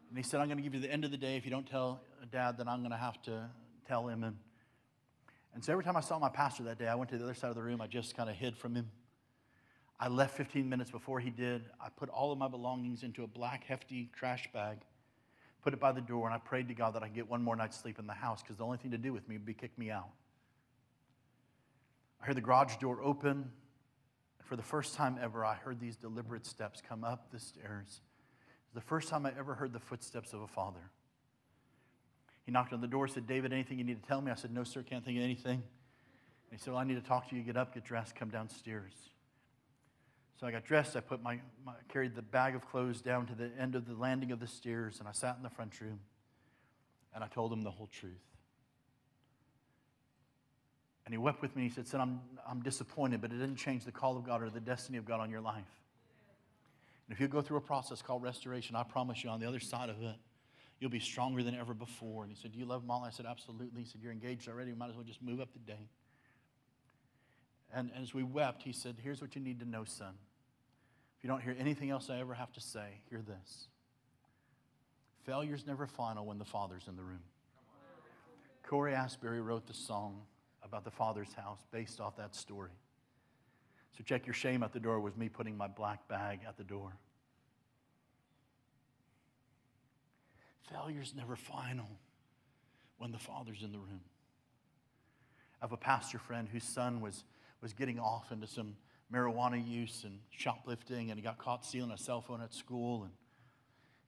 And he said, I'm going to give you the end of the day. If you don't tell uh, dad, then I'm going to have to tell him. And, and so every time I saw my pastor that day, I went to the other side of the room. I just kind of hid from him. I left 15 minutes before he did. I put all of my belongings into a black, hefty trash bag, put it by the door, and I prayed to God that I could get one more night's sleep in the house because the only thing to do with me would be kick me out. I heard the garage door open. And for the first time ever, I heard these deliberate steps come up the stairs. It was the first time I ever heard the footsteps of a father. He knocked on the door, said, David, anything you need to tell me? I said, No, sir, can't think of anything. And he said, Well, I need to talk to you. Get up, get dressed, come downstairs. So I got dressed. I put my, my carried the bag of clothes down to the end of the landing of the stairs, and I sat in the front room, and I told him the whole truth. And he wept with me. He said, Son, I'm, I'm disappointed, but it didn't change the call of God or the destiny of God on your life. And if you go through a process called restoration, I promise you on the other side of it, you'll be stronger than ever before. And he said, Do you love Molly? I said, Absolutely. He said, You're engaged already. We might as well just move up the day. And, and as we wept, he said, Here's what you need to know, son. If you don't hear anything else I ever have to say, hear this. Failure's never final when the Father's in the room. Cory Asbury wrote the song about the Father's house based off that story. So check your shame at the door was me putting my black bag at the door. Failure's never final when the Father's in the room. I have a pastor friend whose son was, was getting off into some marijuana use and shoplifting, and he got caught stealing a cell phone at school. And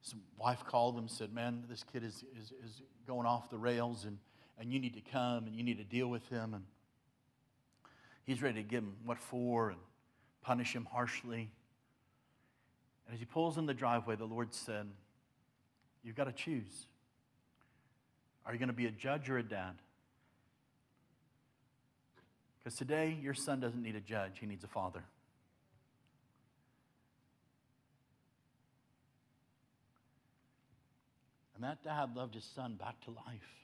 his wife called him and said, Man, this kid is, is, is going off the rails, and and you need to come and you need to deal with him. And he's ready to give him what for and punish him harshly. And as he pulls in the driveway, the Lord said, You've got to choose. Are you going to be a judge or a dad? Because today, your son doesn't need a judge, he needs a father. And that dad loved his son back to life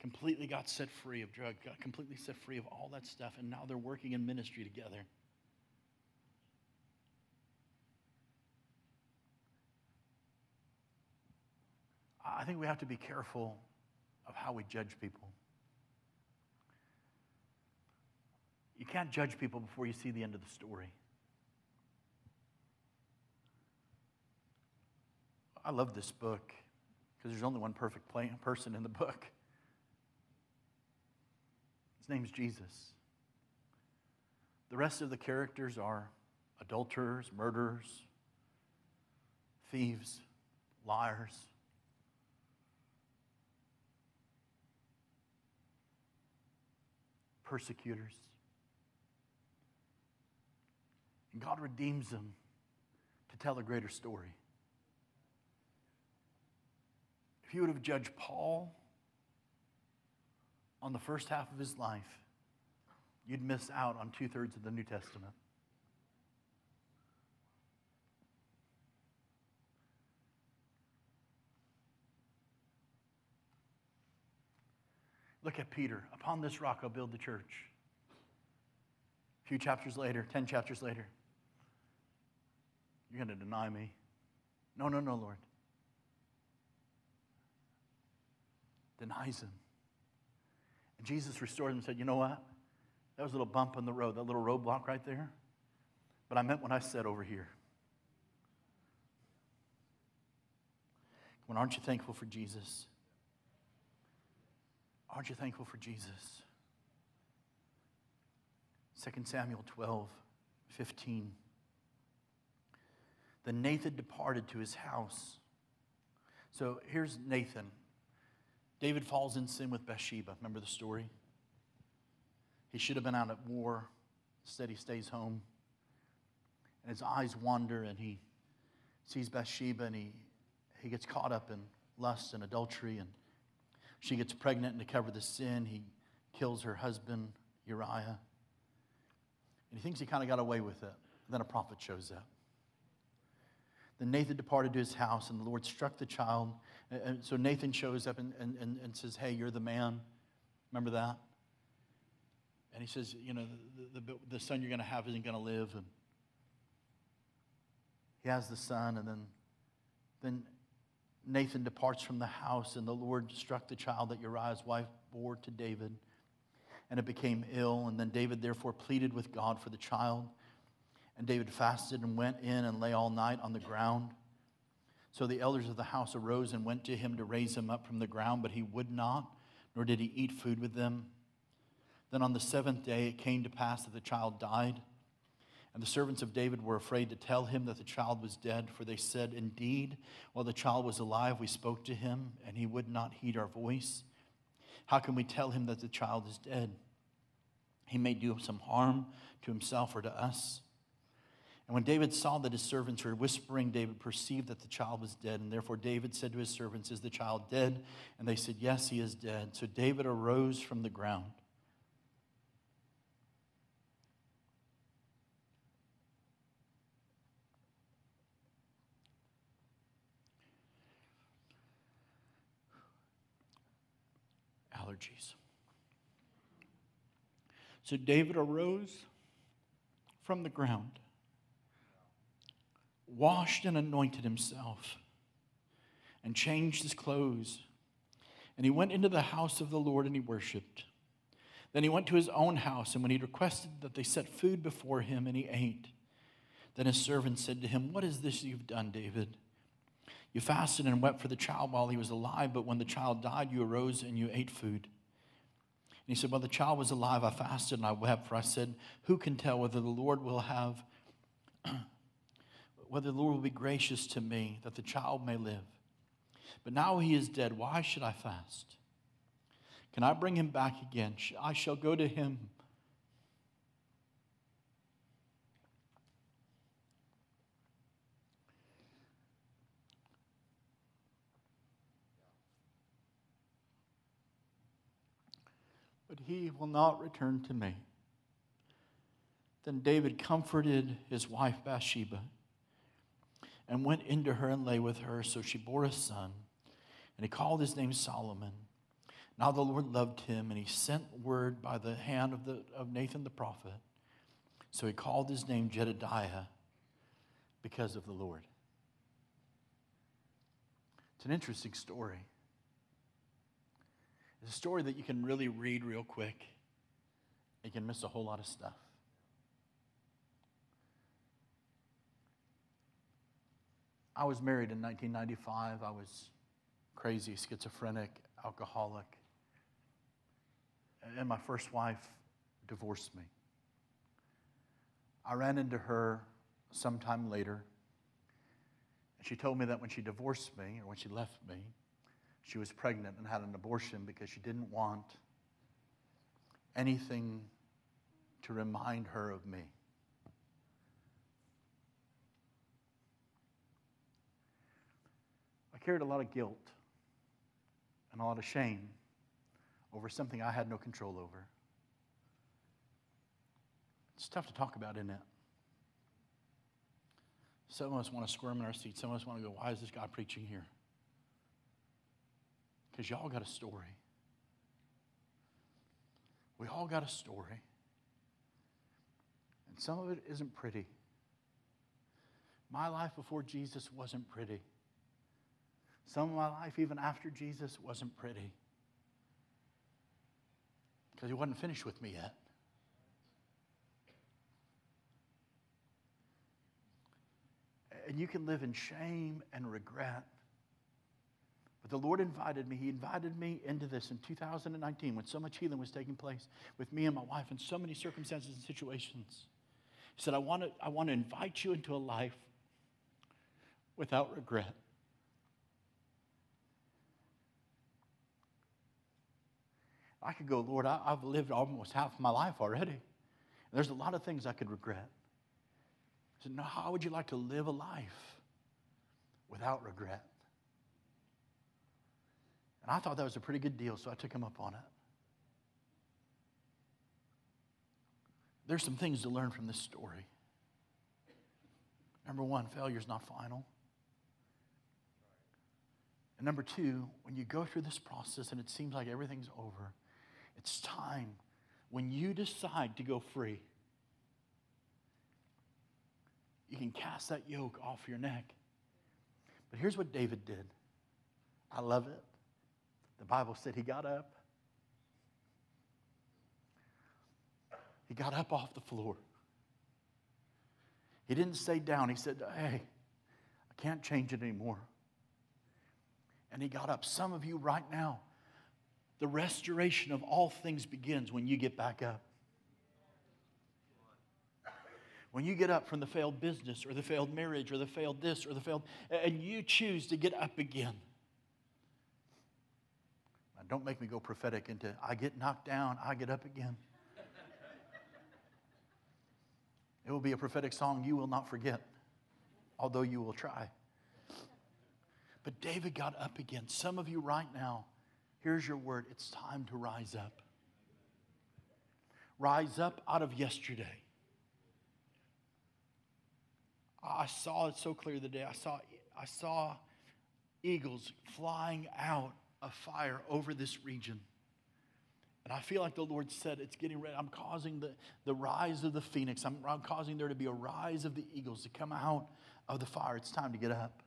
completely got set free of drug, got completely set free of all that stuff, and now they're working in ministry together. I think we have to be careful of how we judge people. You can't judge people before you see the end of the story. I love this book because there's only one perfect person in the book His name's Jesus. The rest of the characters are adulterers, murderers, thieves, liars. Persecutors. And God redeems them to tell a greater story. If you would have judged Paul on the first half of his life, you'd miss out on two thirds of the New Testament. Look at Peter. Upon this rock I'll build the church. A few chapters later, 10 chapters later, you're going to deny me. No, no, no, Lord. Denies him. And Jesus restored him and said, You know what? That was a little bump in the road, that little roadblock right there. But I meant what I said over here. When aren't you thankful for Jesus? Aren't you thankful for Jesus? 2 Samuel 12, 15. Then Nathan departed to his house. So here's Nathan. David falls in sin with Bathsheba. Remember the story? He should have been out at war. Instead, he stays home. And his eyes wander, and he sees Bathsheba, and he, he gets caught up in lust and adultery. And she gets pregnant, and to cover the sin, he kills her husband, Uriah. And he thinks he kind of got away with it. Then a prophet shows up. Then Nathan departed to his house, and the Lord struck the child. And so Nathan shows up and, and, and says, Hey, you're the man. Remember that? And he says, You know, the, the, the son you're going to have isn't going to live. And he has the son, and then, then Nathan departs from the house, and the Lord struck the child that Uriah's wife bore to David, and it became ill. And then David therefore pleaded with God for the child. And David fasted and went in and lay all night on the ground. So the elders of the house arose and went to him to raise him up from the ground, but he would not, nor did he eat food with them. Then on the seventh day it came to pass that the child died. And the servants of David were afraid to tell him that the child was dead, for they said, Indeed, while the child was alive, we spoke to him, and he would not heed our voice. How can we tell him that the child is dead? He may do some harm to himself or to us. And when David saw that his servants were whispering, David perceived that the child was dead. And therefore David said to his servants, Is the child dead? And they said, Yes, he is dead. So David arose from the ground. Allergies. So David arose from the ground, washed and anointed himself, and changed his clothes. And he went into the house of the Lord and he worshiped. Then he went to his own house, and when he requested that they set food before him, and he ate. Then his servant said to him, What is this you've done, David? You fasted and wept for the child while he was alive, but when the child died, you arose and you ate food. And he said, While the child was alive, I fasted and I wept, for I said, Who can tell whether the Lord will have, whether the Lord will be gracious to me that the child may live? But now he is dead. Why should I fast? Can I bring him back again? I shall go to him he will not return to me. Then David comforted his wife Bathsheba and went into her and lay with her. So she bore a son, and he called his name Solomon. Now the Lord loved him, and he sent word by the hand of, the, of Nathan the prophet. So he called his name Jedidiah because of the Lord. It's an interesting story. It's a story that you can really read real quick. You can miss a whole lot of stuff. I was married in 1995. I was crazy, schizophrenic, alcoholic. And my first wife divorced me. I ran into her sometime later. And she told me that when she divorced me, or when she left me, she was pregnant and had an abortion because she didn't want anything to remind her of me. I carried a lot of guilt and a lot of shame over something I had no control over. It's tough to talk about, isn't it? Some of us want to squirm in our seats. Some of us want to go, why is this guy preaching here? Because y'all got a story. We all got a story. And some of it isn't pretty. My life before Jesus wasn't pretty. Some of my life, even after Jesus, wasn't pretty. Because he wasn't finished with me yet. And you can live in shame and regret the Lord invited me. He invited me into this in 2019 when so much healing was taking place with me and my wife in so many circumstances and situations. He said, I want to, I want to invite you into a life without regret. I could go, Lord, I, have lived almost half my life already. And there's a lot of things I could regret. I said, No, how would you like to live a life without regret? And I thought that was a pretty good deal, so I took him up on it. There's some things to learn from this story. Number one, failure is not final. And number two, when you go through this process and it seems like everything's over, it's time when you decide to go free. You can cast that yoke off your neck. But here's what David did I love it. The Bible said he got up. He got up off the floor. He didn't stay down. He said, Hey, I can't change it anymore. And he got up. Some of you right now, the restoration of all things begins when you get back up. When you get up from the failed business or the failed marriage or the failed this or the failed, and you choose to get up again. Don't make me go prophetic into I get knocked down, I get up again. It will be a prophetic song you will not forget, although you will try. But David got up again. Some of you right now, here's your word it's time to rise up. Rise up out of yesterday. I saw it so clear the day. I saw, I saw eagles flying out of fire over this region. And I feel like the Lord said, It's getting ready. I'm causing the, the rise of the phoenix. I'm, I'm causing there to be a rise of the eagles to come out of the fire. It's time to get up.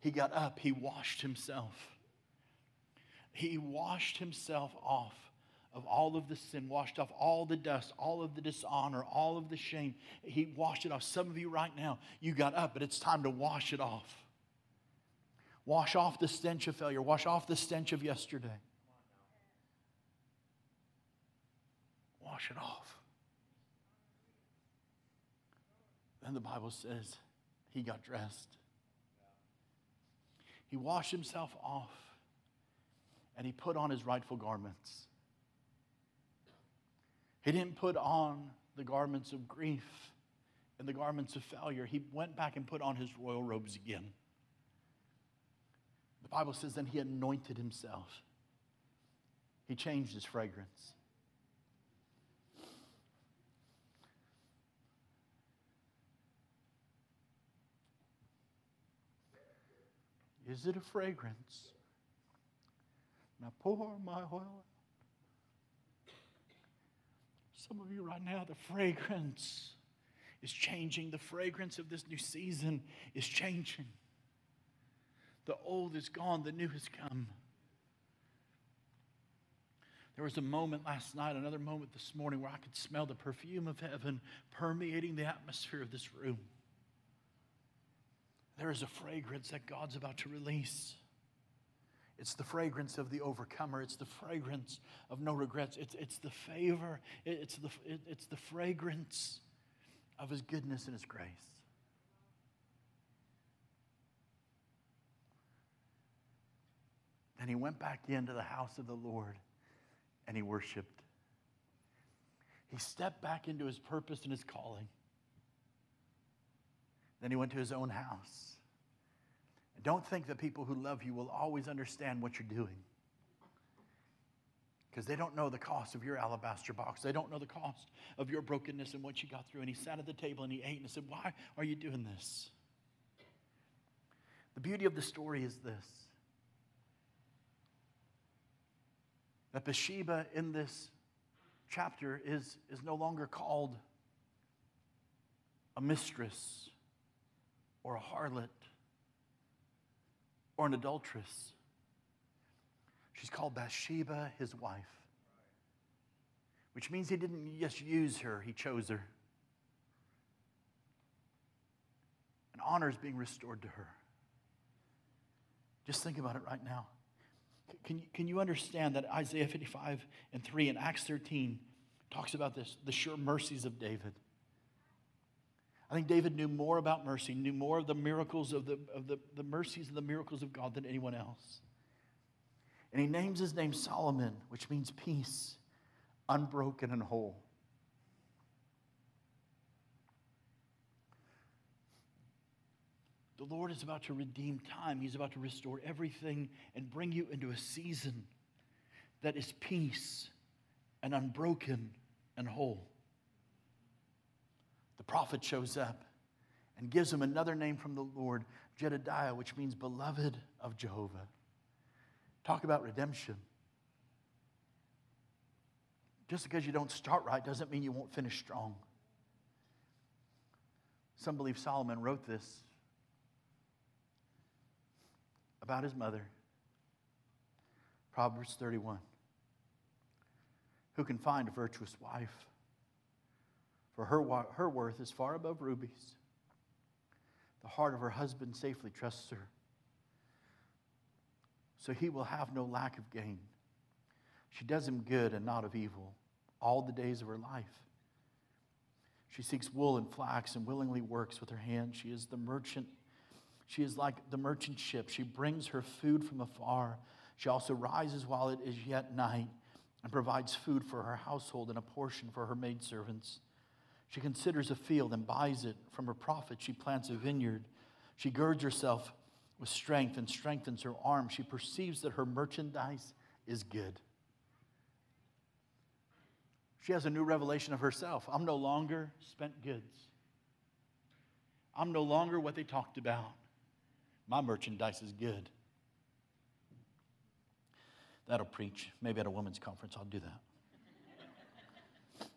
He got up, he washed himself. He washed himself off of all of the sin, washed off all the dust, all of the dishonor, all of the shame. He washed it off. Some of you right now, you got up, but it's time to wash it off. Wash off the stench of failure, wash off the stench of yesterday. wash it off. Then the Bible says he got dressed. He washed himself off and he put on his rightful garments. He didn't put on the garments of grief and the garments of failure. He went back and put on his royal robes again. The Bible says then he anointed himself, he changed his fragrance. Is it a fragrance? Now pour my oil. Some of you right now, the fragrance is changing. The fragrance of this new season is changing. The old is gone, the new has come. There was a moment last night, another moment this morning, where I could smell the perfume of heaven permeating the atmosphere of this room. There is a fragrance that God's about to release. It's the fragrance of the overcomer. It's the fragrance of no regrets. It's, it's the favor. It's the, it's the fragrance of his goodness and his grace. Then he went back into the house of the Lord and he worshiped. He stepped back into his purpose and his calling. Then he went to his own house. And don't think that people who love you will always understand what you're doing. Because they don't know the cost of your alabaster box. They don't know the cost of your brokenness and what you got through. And he sat at the table and he ate and he said, Why are you doing this? The beauty of the story is this that Bathsheba in this chapter is, is no longer called a mistress or a harlot or an adulteress. She's called Bathsheba, his wife, which means he didn't just use her, he chose her. And honor is being restored to her. Just think about it right now. Can, can you understand that Isaiah 55 and 3 and Acts 13 talks about this, the sure mercies of David? I think David knew more about mercy, knew more of the miracles of the, of the, the mercies and the miracles of God than anyone else. And he names his name Solomon, which means peace, unbroken and whole. The Lord is about to redeem time. He's about to restore everything and bring you into a season that is peace and unbroken and whole The prophet shows up and gives him another name from the Lord, Jedidiah, which means beloved of Jehovah. Talk about redemption. Just because you don't start right doesn't mean you won't finish strong. Some believe Solomon wrote this about his mother. Proverbs 31. Who can find a virtuous wife? For her, her worth is far above rubies. The heart of her husband safely trusts her. So he will have no lack of gain. She does him good and not of evil all the days of her life. She seeks wool and flax and willingly works with her hands. She is the merchant. She is like the merchant ship. She brings her food from afar. She also rises while it is yet night and provides food for her household and a portion for her maidservants. She considers a field and buys it from her profit. She plants a vineyard. She girds herself with strength and strengthens her arm. She perceives that her merchandise is good. She has a new revelation of herself. I'm no longer spent goods. I'm no longer what they talked about. My merchandise is good. That'll preach. Maybe at a women's conference, I'll do that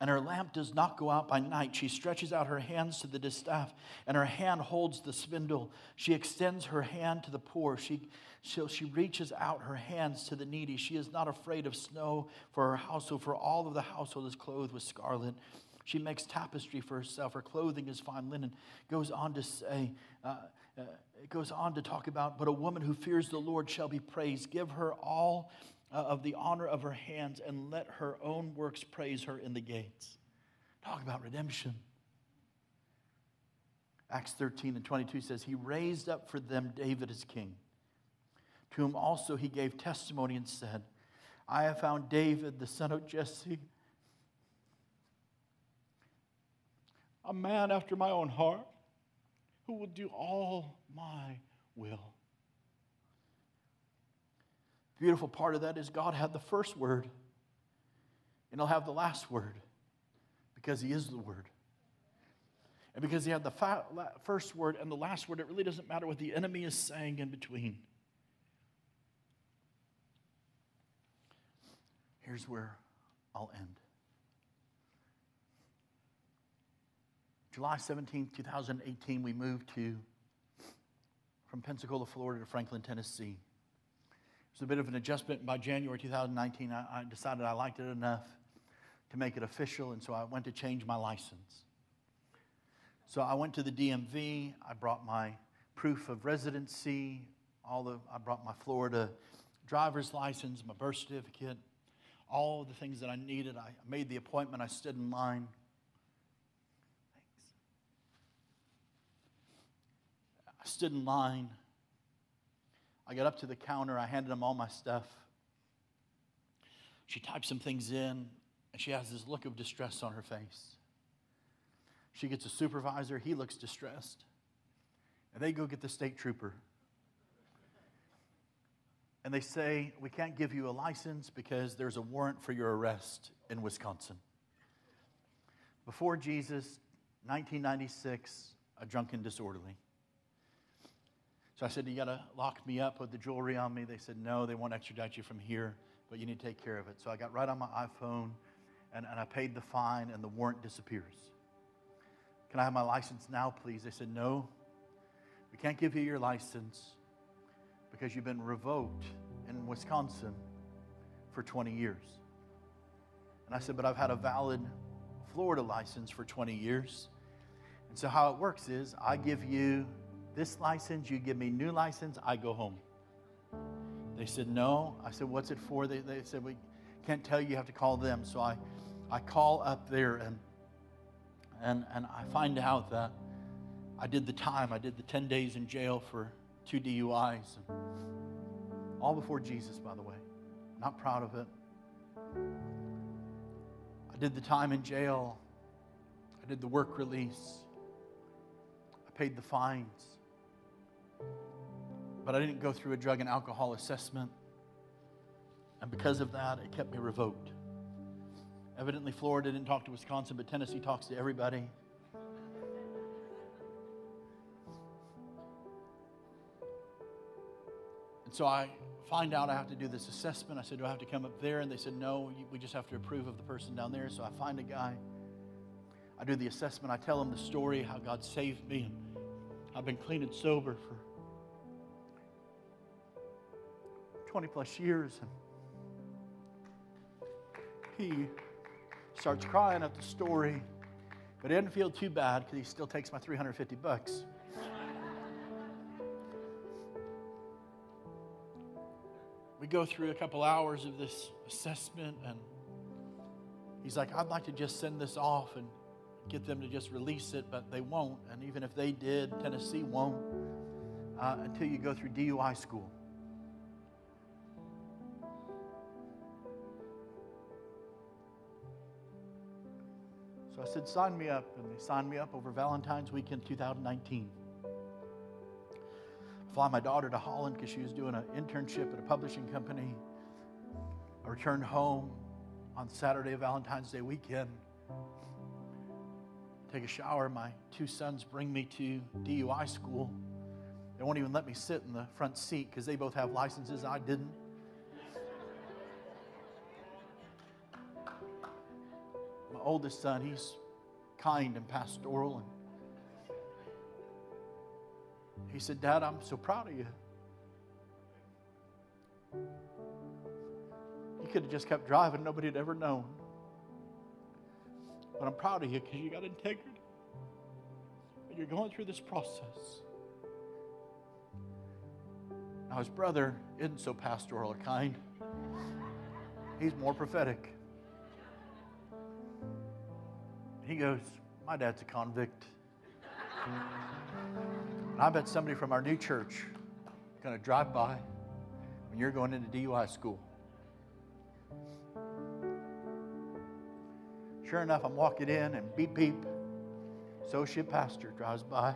and her lamp does not go out by night. She stretches out her hands to the distaff, and her hand holds the spindle. She extends her hand to the poor. She, she, she reaches out her hands to the needy. She is not afraid of snow for her household, for all of the household is clothed with scarlet. She makes tapestry for herself. Her clothing is fine linen. Goes on to say, uh, uh, it goes on to talk about, but a woman who fears the Lord shall be praised. Give her all uh, of the honor of her hands and let her own works praise her in the gates. Talk about redemption. Acts 13 and 22 says, He raised up for them David as king, to whom also he gave testimony and said, I have found David, the son of Jesse, a man after my own heart, who will do all my will beautiful part of that is God had the first word, and He'll have the last word because He is the Word. And because He had the first word and the last word, it really doesn't matter what the enemy is saying in between. Here's where I'll end. July 17, 2018, we moved to from Pensacola, Florida to Franklin, Tennessee It was a bit of an adjustment. By January 2019, I, I decided I liked it enough to make it official, and so I went to change my license. So I went to the DMV. I brought my proof of residency. All the I brought my Florida driver's license, my birth certificate, all the things that I needed. I made the appointment. I stood in line. I stood in line. I got up to the counter, I handed him all my stuff. She types some things in, and she has this look of distress on her face. She gets a supervisor, he looks distressed. And they go get the state trooper. And they say, We can't give you a license because there's a warrant for your arrest in Wisconsin. Before Jesus, 1996, a drunken disorderly. So I said, You got to lock me up with the jewelry on me. They said, No, they won't extradite you from here, but you need to take care of it. So I got right on my iPhone and, and I paid the fine, and the warrant disappears. Can I have my license now, please? They said, No, we can't give you your license because you've been revoked in Wisconsin for 20 years. And I said, But I've had a valid Florida license for 20 years. And so how it works is I give you this license, you give me new license, I go home. They said, no. I said, what's it for? They, they said, we can't tell you, you have to call them. So I, I call up there and, and, and I find out that I did the time. I did the 10 days in jail for two DUIs. All before Jesus, by the way. Not proud of it. I did the time in jail. I did the work release. I paid the fines. But I didn't go through a drug and alcohol assessment. And because of that, it kept me revoked. Evidently, Florida didn't talk to Wisconsin, but Tennessee talks to everybody. And so I find out I have to do this assessment. I said, Do I have to come up there? And they said, No, we just have to approve of the person down there. So I find a guy. I do the assessment. I tell him the story, how God saved me. I've been clean and sober for 20 plus years. And he starts crying at the story, but he didn't feel too bad because he still takes my 350 bucks. we go through a couple hours of this assessment, and he's like, I'd like to just send this off and get them to just release it, but they won't. And even if they did, Tennessee won't uh, until you go through DUI school. So I said, sign me up. And they signed me up over Valentine's weekend 2019. I Fly my daughter to Holland because she was doing an internship at a publishing company. I returned home on Saturday of Valentine's Day weekend. Take a shower. My two sons bring me to DUI school. They won't even let me sit in the front seat because they both have licenses. I didn't. Oldest son, he's kind and pastoral. And he said, Dad, I'm so proud of you. You could have just kept driving, nobody had ever known. But I'm proud of you because you got integrity. And you're going through this process. Now, his brother isn't so pastoral or kind, he's more prophetic. He goes, My dad's a convict. And I bet somebody from our new church is going to drive by when you're going into DUI school. Sure enough, I'm walking in and beep beep. Associate pastor drives by.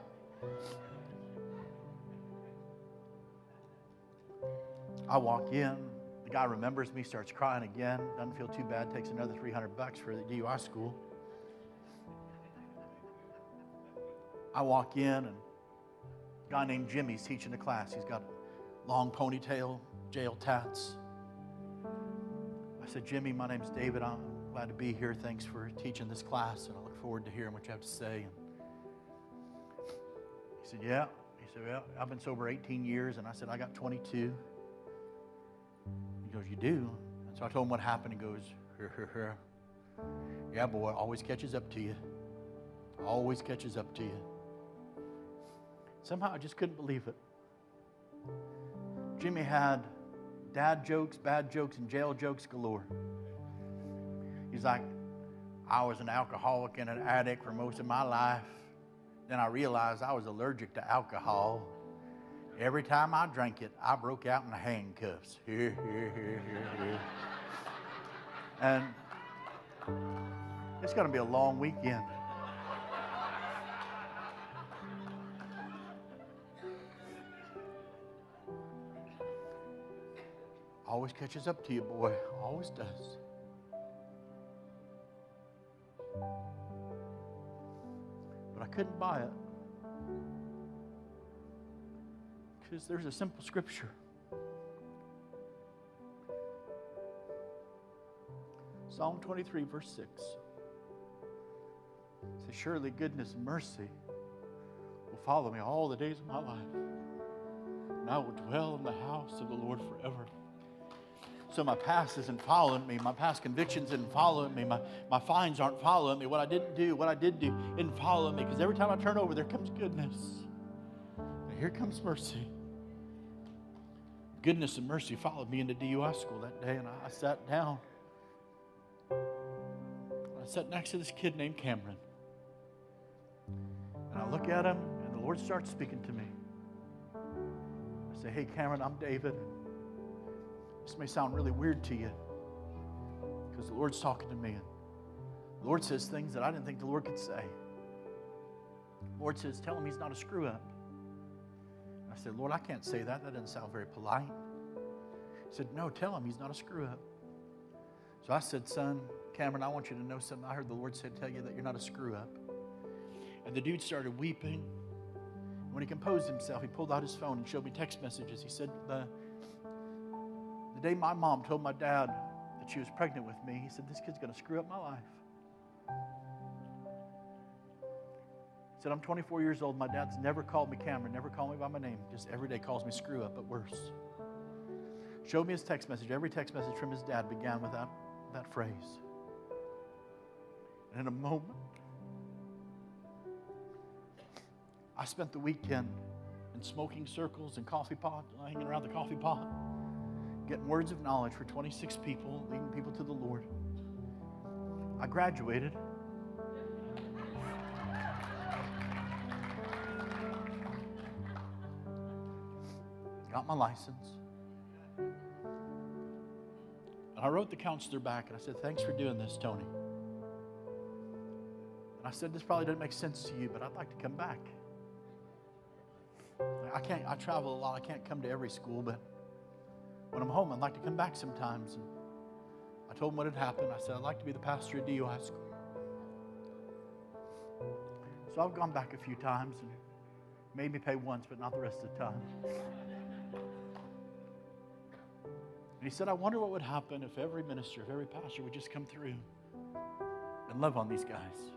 I walk in. The guy remembers me, starts crying again. Doesn't feel too bad. Takes another 300 bucks for the DUI school. I walk in, and a guy named Jimmy's teaching the class. He's got a long ponytail, jail tats. I said, Jimmy, my name's David. I'm glad to be here. Thanks for teaching this class, and I look forward to hearing what you have to say. And he said, Yeah. He said, Well, I've been sober 18 years, and I said, I got 22. He goes, You do? And so I told him what happened. He goes. Yeah, boy, always catches up to you. Always catches up to you. Somehow I just couldn't believe it. Jimmy had dad jokes, bad jokes, and jail jokes galore. He's like, I was an alcoholic and an addict for most of my life. Then I realized I was allergic to alcohol. Every time I drank it, I broke out in handcuffs. And it's going to be a long weekend. Always catches up to you, boy. Always does. But I couldn't buy it. Because there's a simple scripture. Psalm 23, verse 6. It says, Surely goodness and mercy will follow me all the days of my life, and I will dwell in the house of the Lord forever. So my past isn't following me. My past convictions isn't following me. My, my fines aren't following me. What I didn't do, what I did do, isn't following me. Because every time I turn over, there comes goodness. And here comes mercy. Goodness and mercy followed me into DUI school that day, and I, I sat down. I sat next to this kid named Cameron. And I look at him, and the Lord starts speaking to me. I say, Hey, Cameron, I'm David. This may sound really weird to you because the Lord's talking to me. And the Lord says things that I didn't think the Lord could say. The Lord says, Tell him he's not a screw up. I said, Lord, I can't say that. That doesn't sound very polite. He said, No, tell him he's not a screw up. So I said, Son, Cameron, I want you to know something. I heard the Lord said, Tell you that you're not a screw up. And the dude started weeping. When he composed himself, he pulled out his phone and showed me text messages. He said, The the day my mom told my dad that she was pregnant with me, he said, This kid's going to screw up my life. He said, I'm 24 years old. My dad's never called me Cameron, never called me by my name. Just every day calls me screw up, but worse. showed me his text message. Every text message from his dad began with that, that phrase. And in a moment, I spent the weekend in smoking circles and coffee pot, hanging around the coffee pot, getting words of knowledge for 26 people, leading people to the Lord. I graduated. Got my license. And I wrote the counselor back and I said, Thanks for doing this, Tony. And I said, This probably doesn't make sense to you, but I'd like to come back. I can't, I travel a lot. I can't come to every school, but when I'm home, I'd like to come back sometimes. And I told him what had happened. I said, I'd like to be the pastor at DUI school. So I've gone back a few times and made me pay once, but not the rest of the time. And he said, I wonder what would happen if every minister, if every pastor would just come through and love on these guys.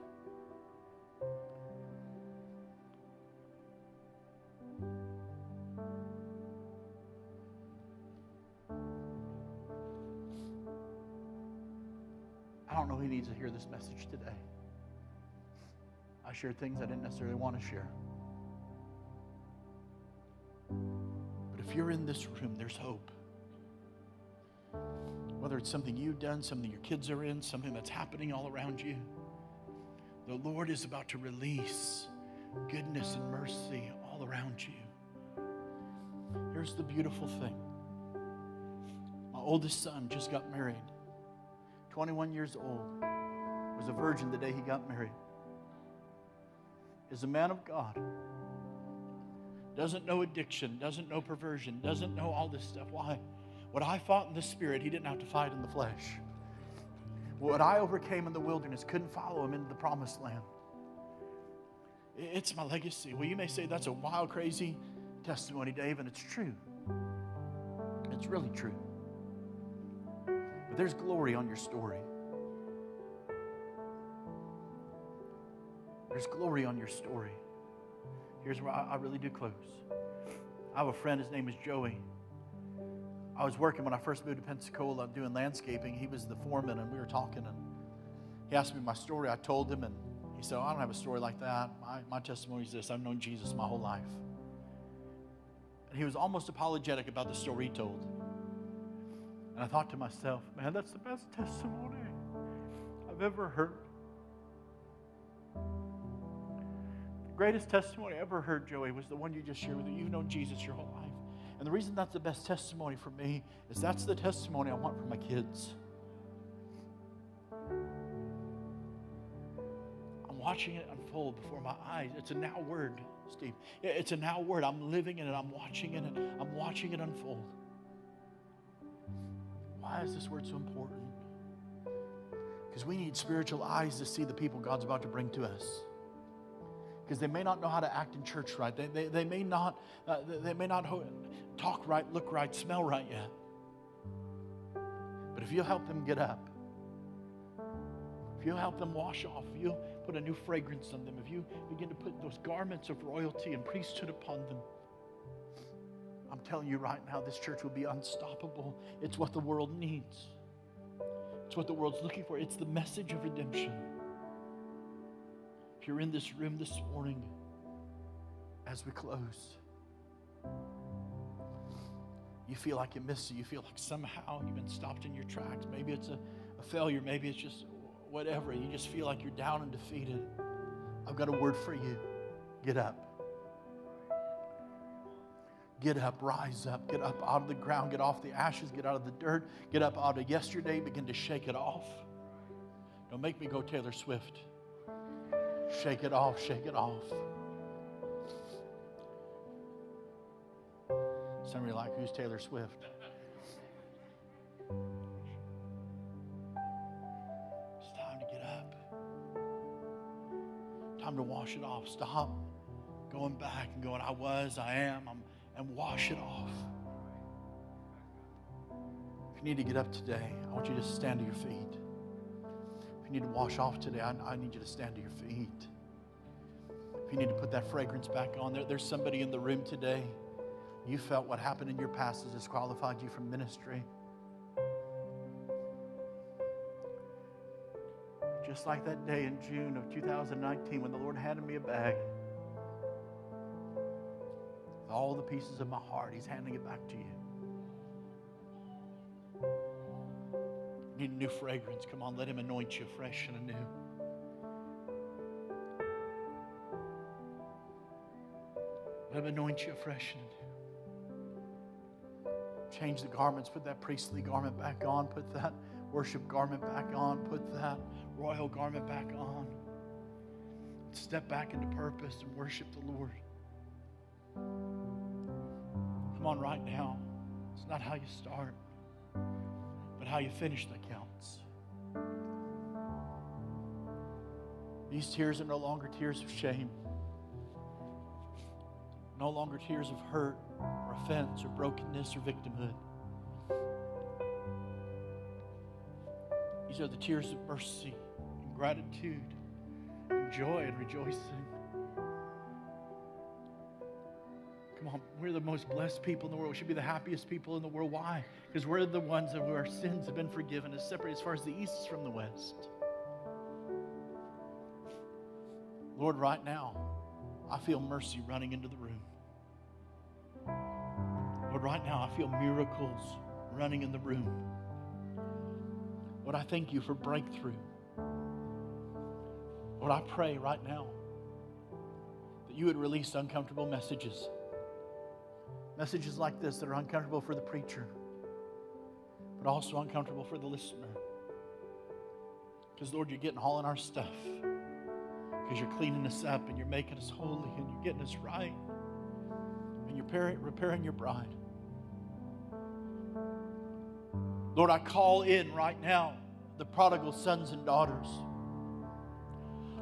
Hear this message today. I shared things I didn't necessarily want to share. But if you're in this room, there's hope. Whether it's something you've done, something your kids are in, something that's happening all around you, the Lord is about to release goodness and mercy all around you. Here's the beautiful thing my oldest son just got married. 21 years old, was a virgin the day he got married. Is a man of God. Doesn't know addiction, doesn't know perversion, doesn't know all this stuff. Why? What I fought in the spirit, he didn't have to fight in the flesh. What I overcame in the wilderness couldn't follow him into the promised land. It's my legacy. Well, you may say that's a wild, crazy testimony, Dave, and it's true. It's really true. But there's glory on your story. There's glory on your story. Here's where I, I really do close. I have a friend, his name is Joey. I was working when I first moved to Pensacola doing landscaping. He was the foreman, and we were talking, and he asked me my story. I told him, and he said, oh, I don't have a story like that. My, my testimony is this I've known Jesus my whole life. And he was almost apologetic about the story he told. And I thought to myself, man, that's the best testimony I've ever heard. Greatest testimony I ever heard, Joey, was the one you just shared with me. You've known Jesus your whole life. And the reason that's the best testimony for me is that's the testimony I want for my kids. I'm watching it unfold before my eyes. It's a now word, Steve. It's a now word. I'm living in it. I'm watching it. I'm watching it unfold. Why is this word so important? Because we need spiritual eyes to see the people God's about to bring to us. Because they may not know how to act in church right. They, they, they may not, uh, they may not ho- talk right, look right, smell right yet. But if you help them get up, if you help them wash off, if you put a new fragrance on them, if you begin to put those garments of royalty and priesthood upon them, I'm telling you right now, this church will be unstoppable. It's what the world needs, it's what the world's looking for. It's the message of redemption. You're in this room this morning, as we close, you feel like you missed it. You feel like somehow you've been stopped in your tracks. Maybe it's a, a failure. Maybe it's just whatever. You just feel like you're down and defeated. I've got a word for you. Get up. Get up, rise up, get up out of the ground, get off the ashes, get out of the dirt, get up out of yesterday, begin to shake it off. Don't make me go Taylor Swift. Shake it off, shake it off. Some of you like, who's Taylor Swift? It's time to get up. Time to wash it off. Stop going back and going, I was, I am, I'm, and wash it off. If you need to get up today, I want you to stand to your feet. If you need to wash off today, I, I need you to stand to your feet. If you need to put that fragrance back on, there, there's somebody in the room today You felt what happened in your past has disqualified you from ministry. Just like that day in June of 2019 when the Lord handed me a bag with all the pieces of my heart, He's handing it back to you. Need a new fragrance. Come on, let Him anoint you fresh and anew. Let Him anoint you fresh and anew. Change the garments, put that priestly garment back on, put that worship garment back on, put that royal garment back on. Step back into purpose and worship the Lord. Come on, right now. It's not how you start, but how you finish that counts. These tears are no longer tears of shame, no longer tears of hurt or offense or brokenness or victimhood. These are the tears of mercy and gratitude and joy and rejoicing. We're the most blessed people in the world. We should be the happiest people in the world. Why? Because we're the ones that our sins have been forgiven, as separate as far as the east is from the west. Lord, right now, I feel mercy running into the room. Lord, right now, I feel miracles running in the room. Lord, I thank you for breakthrough. Lord, I pray right now that you would release uncomfortable messages. Messages like this that are uncomfortable for the preacher, but also uncomfortable for the listener. Because, Lord, you're getting all in our stuff. Because you're cleaning us up and you're making us holy and you're getting us right. And you're repairing your bride. Lord, I call in right now the prodigal sons and daughters.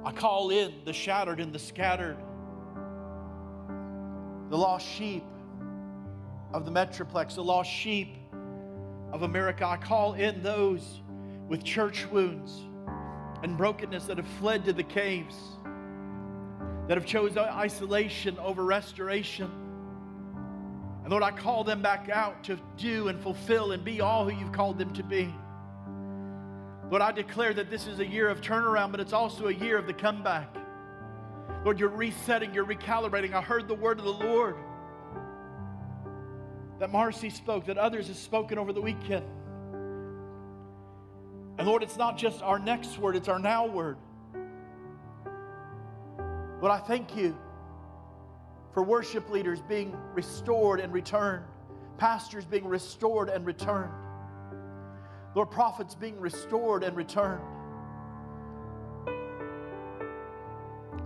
I call in the shattered and the scattered, the lost sheep of the Metroplex, the lost sheep of America. I call in those with church wounds and brokenness that have fled to the caves, that have chosen isolation over restoration. And Lord, I call them back out to do and fulfill and be all who you've called them to be. Lord, I declare that this is a year of turnaround, but it's also a year of the comeback. Lord, you're resetting, you're recalibrating. I heard the word of the Lord that Marcy spoke, that others have spoken over the weekend. And Lord, it's not just our next word, it's our now word. Lord, I thank you for worship leaders being restored and returned, pastors being restored and returned, Lord, prophets being restored and returned.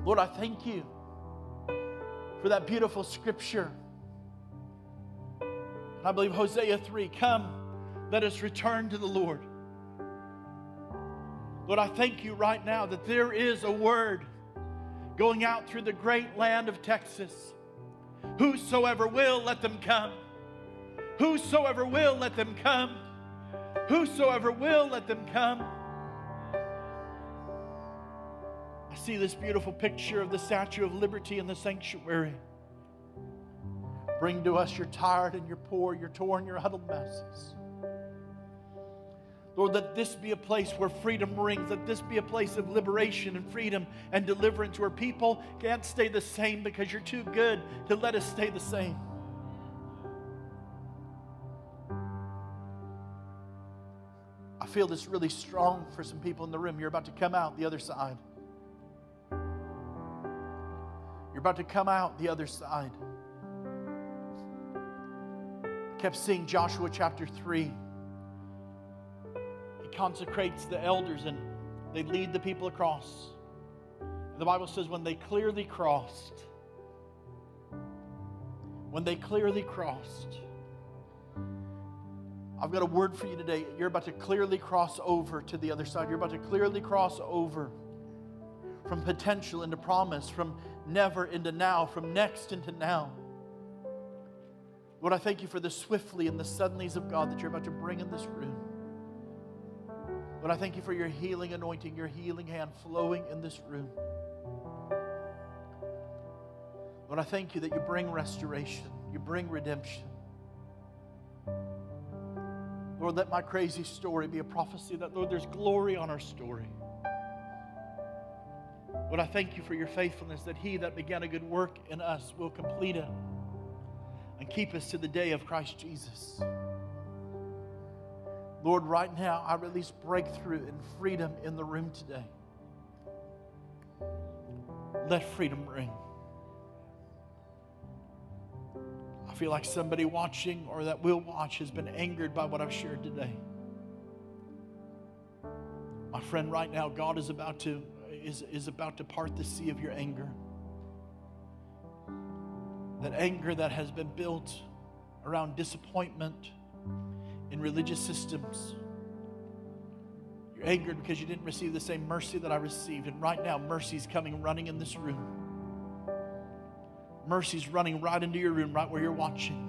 Lord, I thank you for that beautiful scripture. I believe Hosea 3 come, let us return to the Lord. Lord, I thank you right now that there is a word going out through the great land of Texas. Whosoever will, let them come. Whosoever will, let them come. Whosoever will, let them come. I see this beautiful picture of the Statue of Liberty in the sanctuary. Bring to us your tired and your poor, your torn, your huddled masses. Lord, let this be a place where freedom rings. Let this be a place of liberation and freedom and deliverance where people can't stay the same because you're too good to let us stay the same. I feel this really strong for some people in the room. You're about to come out the other side. You're about to come out the other side. Kept seeing Joshua chapter 3 He consecrates the elders and they lead the people across. The Bible says when they clearly crossed, when they clearly crossed, I've got a word for you today. You're about to clearly cross over to the other side. You're about to clearly cross over from potential into promise, from never into now, from next into now. Lord, I thank you for the swiftly and the suddenlies of God that you're about to bring in this room. Lord, I thank you for your healing anointing, your healing hand flowing in this room. Lord, I thank you that you bring restoration. You bring redemption. Lord, let my crazy story be a prophecy that, Lord, there's glory on our story. Lord, I thank you for your faithfulness that he that began a good work in us will complete it and keep us to the day of Christ Jesus. Lord, right now, I release breakthrough and freedom in the room today. Let freedom ring. I feel like somebody watching or that will watch has been angered by what I've shared today. My friend, right now, God is about to is, is about to part the sea of your anger. That anger that has been built around disappointment in religious systems. You're angered because you didn't receive the same mercy that I received. And right now, mercy's coming running in this room. Mercy's running right into your room, right where you're watching.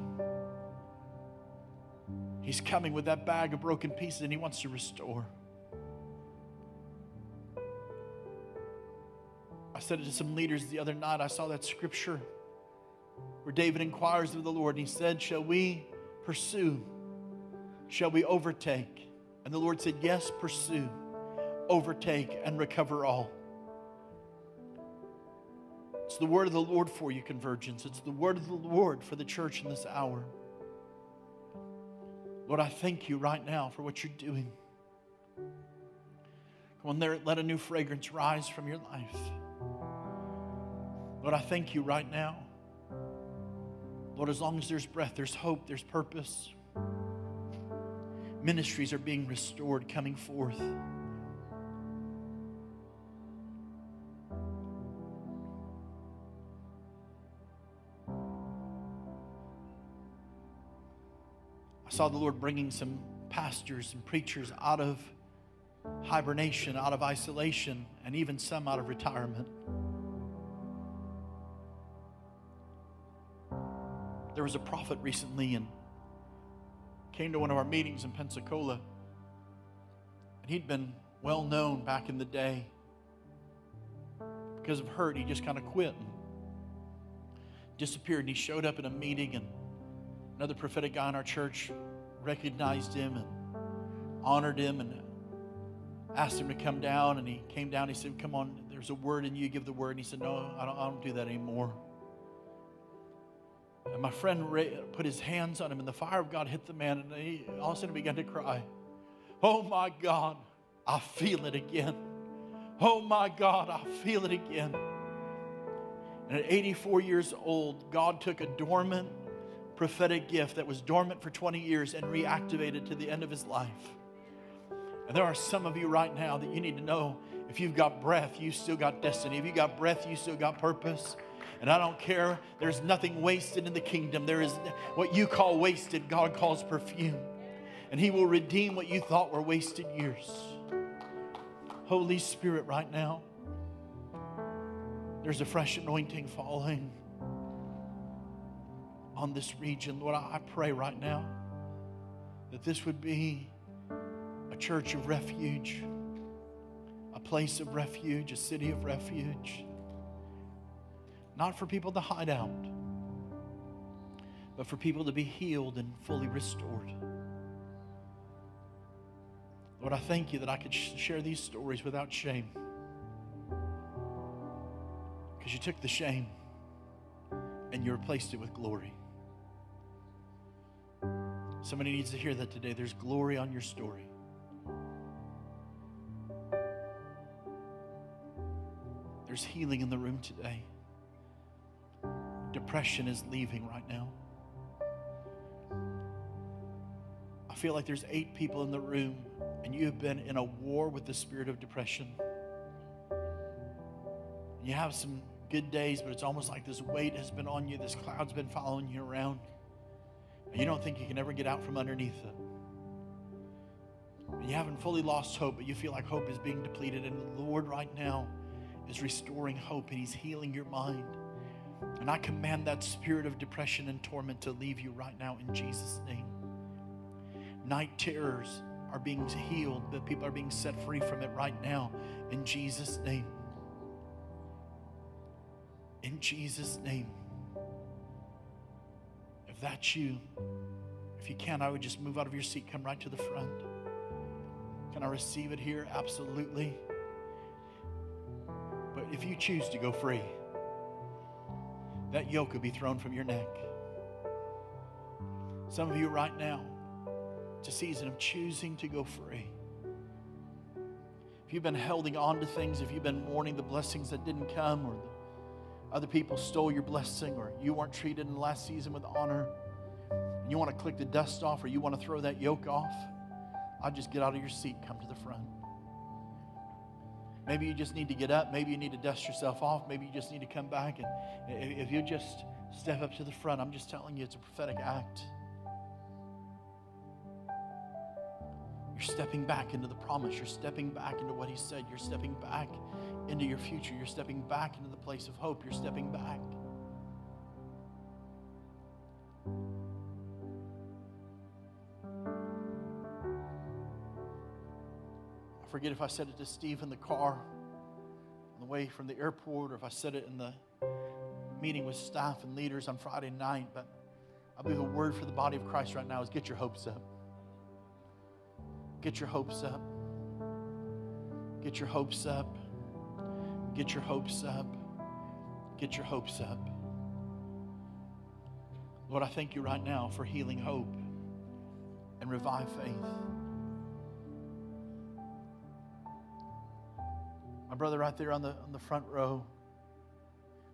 He's coming with that bag of broken pieces and he wants to restore. I said it to some leaders the other night. I saw that scripture where David inquires of the Lord and he said, Shall we pursue? Shall we overtake? And the Lord said, Yes, pursue, overtake, and recover all. It's the word of the Lord for you, convergence. It's the word of the Lord for the church in this hour. Lord, I thank you right now for what you're doing. Come on, there, let a new fragrance rise from your life. Lord, I thank you right now. Lord, as long as there's breath, there's hope, there's purpose. Ministries are being restored, coming forth. I saw the Lord bringing some pastors and preachers out of hibernation, out of isolation, and even some out of retirement. There was a prophet recently and came to one of our meetings in Pensacola. And he'd been well known back in the day. Because of hurt, he just kind of quit and disappeared. And he showed up in a meeting, and another prophetic guy in our church recognized him and honored him and asked him to come down. And he came down. He said, Come on, there's a word in you, give the word. And he said, No, I don't, I don't do that anymore. And my friend put his hands on him, and the fire of God hit the man, and he all of a sudden began to cry. Oh my God, I feel it again. Oh my God, I feel it again. And at 84 years old, God took a dormant prophetic gift that was dormant for 20 years and reactivated to the end of his life. And there are some of you right now that you need to know if you've got breath, you still got destiny. If you've got breath, you still got purpose. And I don't care, there's nothing wasted in the kingdom. There is what you call wasted, God calls perfume. And He will redeem what you thought were wasted years. Holy Spirit, right now, there's a fresh anointing falling on this region. Lord, I pray right now that this would be a church of refuge, a place of refuge, a city of refuge not for people to hide out, but for people to be healed and fully restored. Lord, I thank you that I could sh- share these stories without shame. Because you took the shame and you replaced it with glory. Somebody needs to hear that today. There's glory on your story. There's healing in the room today depression is leaving right now. I feel like there's eight people in the room, and you have been in a war with the spirit of depression. You have some good days, but it's almost like this weight has been on you, this cloud's been following you around, and you don't think you can ever get out from underneath it. You haven't fully lost hope, but you feel like hope is being depleted, and the Lord right now is restoring hope, and He's healing your mind. And I command that spirit of depression and torment to leave you right now in Jesus' name. Night terrors are being healed, but people are being set free from it right now in Jesus' name. In Jesus' name. If that's you, if you can, I would just move out of your seat, come right to the front. Can I receive it here? Absolutely. But if you choose to go free, that yoke will be thrown from your neck. Some of you right now, it's a season of choosing to go free. If you've been holding on to things, if you've been mourning the blessings that didn't come, or other people stole your blessing, or you weren't treated in the last season with honor, and you want to click the dust off, or you want to throw that yoke off, I'll just get out of your seat, come to the front. Maybe you just need to get up. Maybe you need to dust yourself off. Maybe you just need to come back. And if you just step up to the front, I'm just telling you, it's a prophetic act. You're stepping back into the promise. You're stepping back into what He said. You're stepping back into your future. You're stepping back into the place of hope. You're stepping back. I forget if I said it to Steve in the car on the way from the airport or if I said it in the meeting with staff and leaders on Friday night, but I believe a word for the body of Christ right now is get your hopes up. Get your hopes up. Get your hopes up. Get your hopes up. Get your hopes up. Lord, I thank you right now for healing hope and revive faith. My brother, right there on the, on the front row,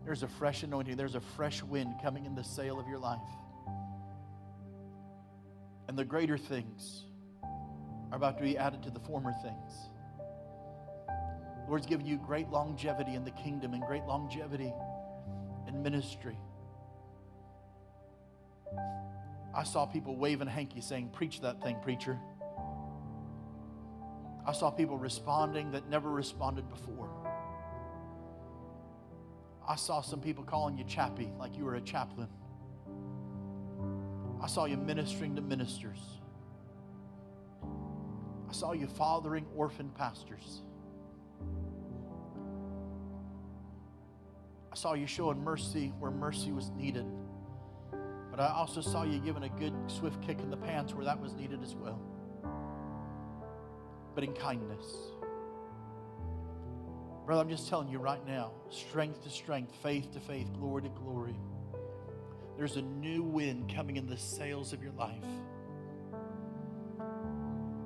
there's a fresh anointing, there's a fresh wind coming in the sail of your life. And the greater things are about to be added to the former things. Lord's given you great longevity in the kingdom and great longevity in ministry. I saw people waving hanky saying, Preach that thing, preacher. I saw people responding that never responded before. I saw some people calling you chappy, like you were a chaplain. I saw you ministering to ministers. I saw you fathering orphan pastors. I saw you showing mercy where mercy was needed. But I also saw you giving a good, swift kick in the pants where that was needed as well but in kindness. Brother, I'm just telling you right now strength to strength, faith to faith, glory to glory. There's a new wind coming in the sails of your life.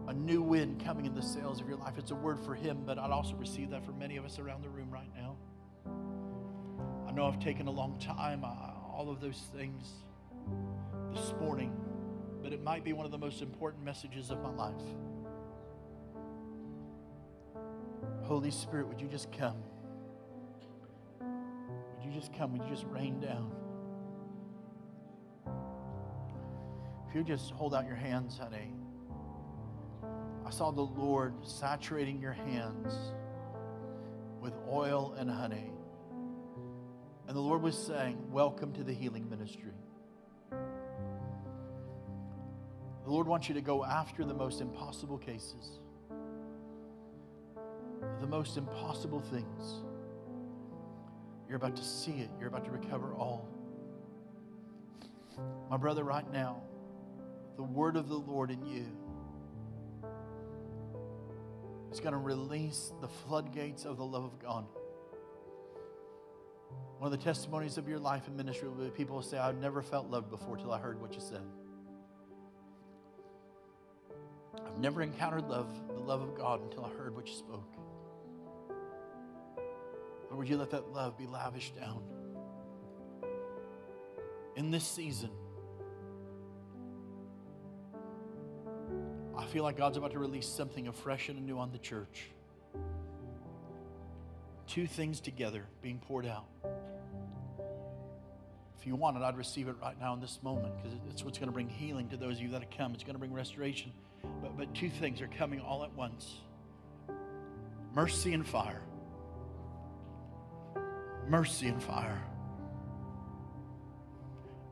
A new wind coming in the sails of your life. It's a word for him, but I'd also receive that for many of us around the room right now. I know I've taken a long time, uh, all of those things this morning, but it might be one of the most important messages of my life. Holy Spirit, would you just come? Would you just come? Would you just rain down? If you just hold out your hands, honey. I saw the Lord saturating your hands with oil and honey. And the Lord was saying, Welcome to the healing ministry. The Lord wants you to go after the most impossible cases the most impossible things. You're about to see it, you're about to recover all. My brother, right now, the word of the Lord in you is going to release the floodgates of the love of God. One of the testimonies of your life and ministry will be people will say, I've never felt loved before till I heard what you said. I've never encountered love, the love of God, until I heard what you spoke. Lord, would you let that love be lavished down in this season? I feel like God's about to release something afresh and anew on the church. Two things together being poured out. If you want it, I'd receive it right now in this moment because it's what's going to bring healing to those of you that have come. It's going to bring restoration. But, but two things are coming all at once mercy and fire mercy and fire.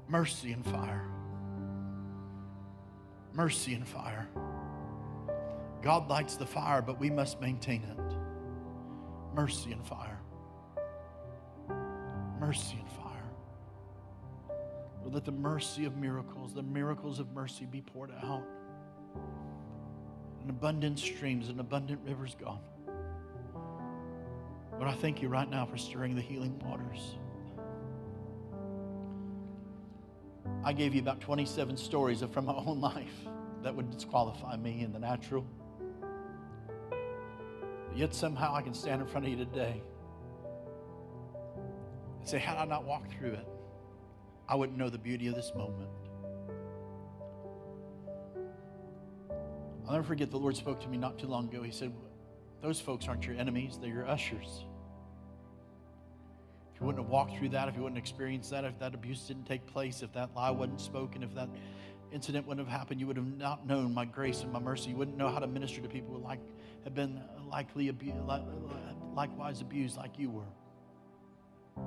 Mercy and fire. Mercy and fire. God lights the fire, but we must maintain it. Mercy and fire. Mercy and fire. Lord, let the mercy of miracles, the miracles of mercy be poured out. In abundant streams and abundant rivers, God. Lord, I thank you right now for stirring the healing waters. I gave you about 27 stories from my own life that would disqualify me in the natural. Yet somehow I can stand in front of you today and say, had I not walked through it, I wouldn't know the beauty of this moment. I'll never forget the Lord spoke to me not too long ago. He said, Those folks aren't your enemies, they're your ushers. If you wouldn't have walked through that, if you wouldn't have experienced that, if that abuse didn't take place, if that lie wasn't spoken, if that incident wouldn't have happened, you would have not known my grace and my mercy. You wouldn't know how to minister to people who like have been likely abu- likewise abused like you were.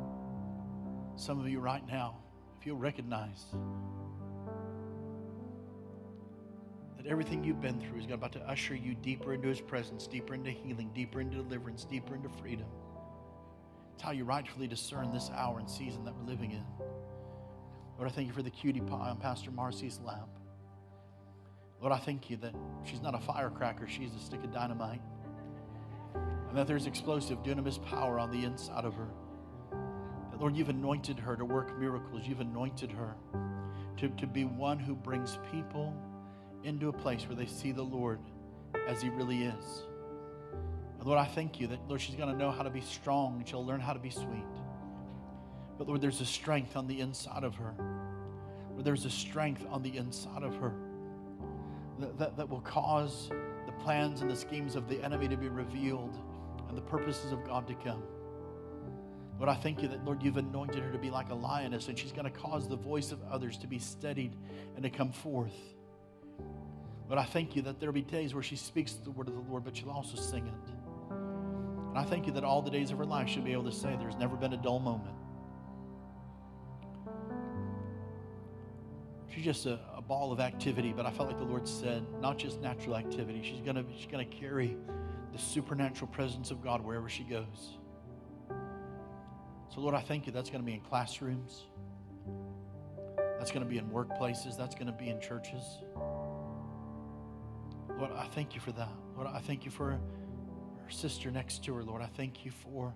Some of you right now, if you'll recognize that everything you've been through is about to usher you deeper into his presence, deeper into healing, deeper into deliverance, deeper into freedom. It's how you rightfully discern this hour and season that we're living in. Lord, I thank you for the cutie pie on Pastor Marcy's lap. Lord, I thank you that she's not a firecracker, she's a stick of dynamite. And that there's explosive, dunamis power on the inside of her. That, Lord, you've anointed her to work miracles. You've anointed her to, to be one who brings people into a place where they see the Lord as He really is. And Lord, I thank you that, Lord, she's going to know how to be strong and she'll learn how to be sweet. But Lord, there's a strength on the inside of her. Lord, there's a strength on the inside of her that, that, that will cause the plans and the schemes of the enemy to be revealed and the purposes of God to come. Lord, I thank you that, Lord, you've anointed her to be like a lioness, and she's going to cause the voice of others to be steadied and to come forth. But I thank you that there'll be days where she speaks the word of the Lord, but she'll also sing it. And I thank you that all the days of her life she'll be able to say, There's never been a dull moment. She's just a, a ball of activity, but I felt like the Lord said, not just natural activity. She's gonna she's gonna carry the supernatural presence of God wherever she goes. So, Lord, I thank you that's to be in classrooms, that's to be in workplaces, that's to be in churches. Lord, I thank you for that. Lord, I thank you for her sister next to her, Lord. I thank you for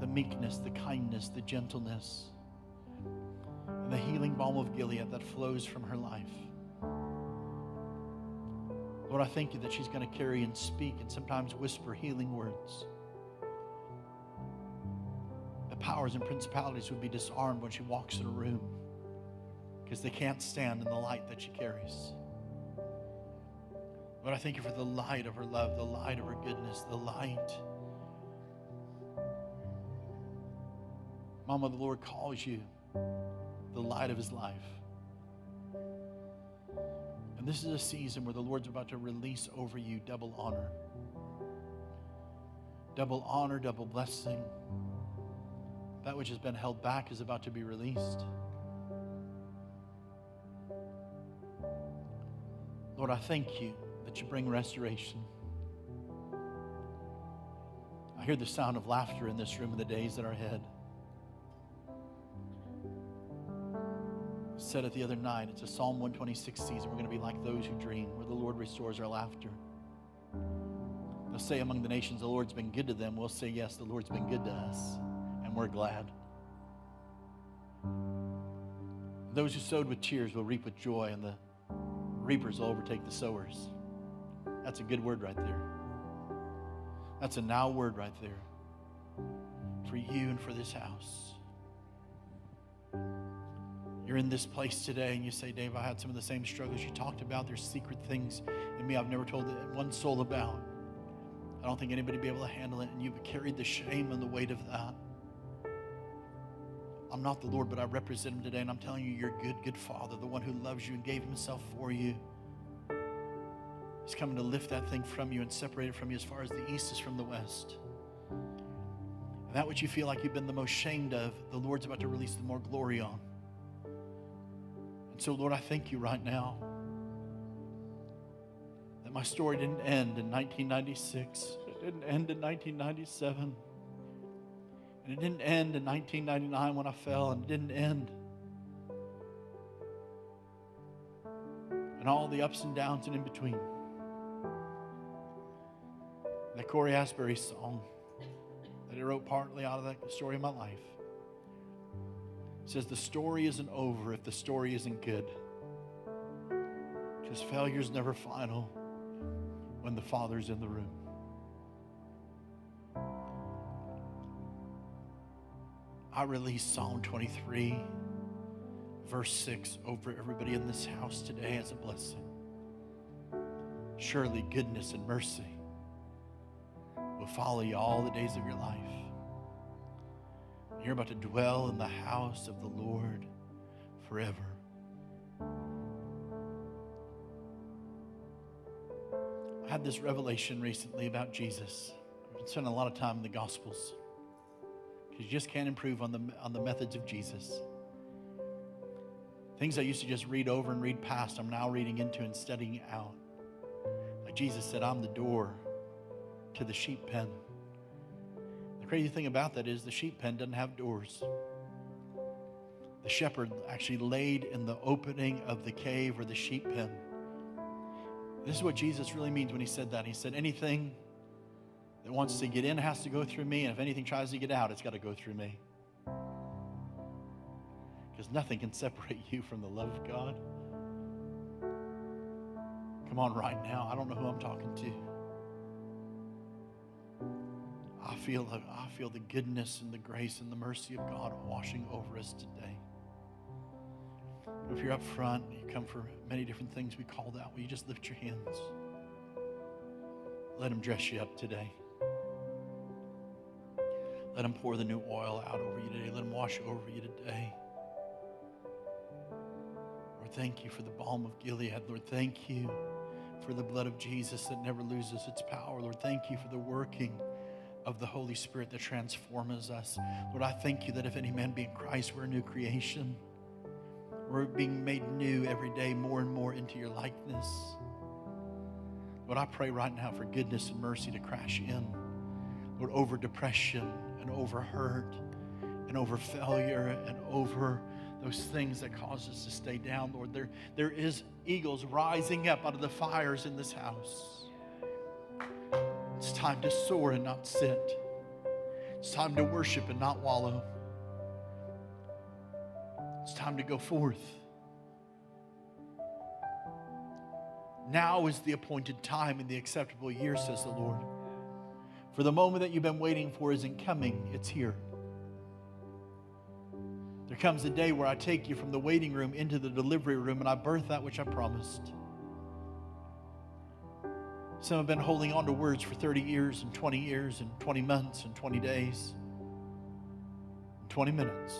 the meekness, the kindness, the gentleness, and the healing balm of Gilead that flows from her life. Lord, I thank you that she's going to carry and speak and sometimes whisper healing words. The powers and principalities would be disarmed when she walks in a room because they can't stand in the light that she carries. Lord, I thank you for the light of her love, the light of her goodness, the light. Mama, the Lord calls you the light of his life. And this is a season where the Lord's about to release over you double honor. Double honor, double blessing. That which has been held back is about to be released. Lord, I thank you that you bring restoration. I hear the sound of laughter in this room in the days that are ahead. Said it the other night. It's a Psalm 126 season. We're going to be like those who dream, where the Lord restores our laughter. They'll say among the nations, the Lord's been good to them. We'll say, yes, the Lord's been good to us, and we're glad. Those who sowed with tears will reap with joy, and the reapers will overtake the sowers. That's a good word right there. That's a now word right there for you and for this house. You're in this place today and you say, Dave, I had some of the same struggles you talked about. There's secret things in me I've never told one soul about. I don't think anybody would be able to handle it, and you've carried the shame and the weight of that. I'm not the Lord, but I represent Him today, and I'm telling you, you're a good, good Father, the one who loves you and gave Himself for you. He's coming to lift that thing from you and separate it from you as far as the east is from the west. And that which you feel like you've been the most shamed of, the Lord's about to release the more glory on. And so, Lord, I thank you right now that my story didn't end in 1996, it didn't end in 1997. And it didn't end in 1999 when I fell, and it didn't end. And all the ups and downs and in between. That Cory Asbury song that he wrote partly out of the story of my life says the story isn't over if the story isn't good. Because failure's never final when the Father's in the room. I release Psalm 23, verse 6, over everybody in this house today as a blessing. Surely goodness and mercy will follow you all the days of your life. You're about to dwell in the house of the Lord forever. I had this revelation recently about Jesus. I've been spending a lot of time in the Gospels because you just can't improve on the, on the methods of Jesus. Things I used to just read over and read past, I'm now reading into and studying out. Like Jesus said, I'm the door to the sheep pen. The crazy thing about that is the sheep pen doesn't have doors. The shepherd actually laid in the opening of the cave or the sheep pen. This is what Jesus really means when he said that. He said, Anything that wants to get in has to go through me, and if anything tries to get out, it's got to go through me. Because nothing can separate you from the love of God. Come on, right now. I don't know who I'm talking to. I feel, I feel the goodness and the grace and the mercy of God washing over us today. If you're up front, you come for many different things we called out, will you just lift your hands? Let Him dress you up today. Let Him pour the new oil out over you today. Let Him wash over you today. Lord, thank you for the balm of Gilead. Lord, thank you for the blood of Jesus that never loses its power. Lord, thank you for the working of the Holy Spirit that transforms us. Lord, I thank you that if any man be in Christ, we're a new creation. We're being made new every day, more and more into your likeness. Lord, I pray right now for goodness and mercy to crash in. Lord, over depression and over hurt and over failure and over those things that cause us to stay down, Lord. There, there is eagles rising up out of the fires in this house. Time to soar and not sit. It's time to worship and not wallow. It's time to go forth. Now is the appointed time and the acceptable year, says the Lord. For the moment that you've been waiting for isn't coming, it's here. There comes a day where I take you from the waiting room into the delivery room and I birth that which I promised. Some have been holding on to words for 30 years and 20 years and 20 months and 20 days and 20 minutes.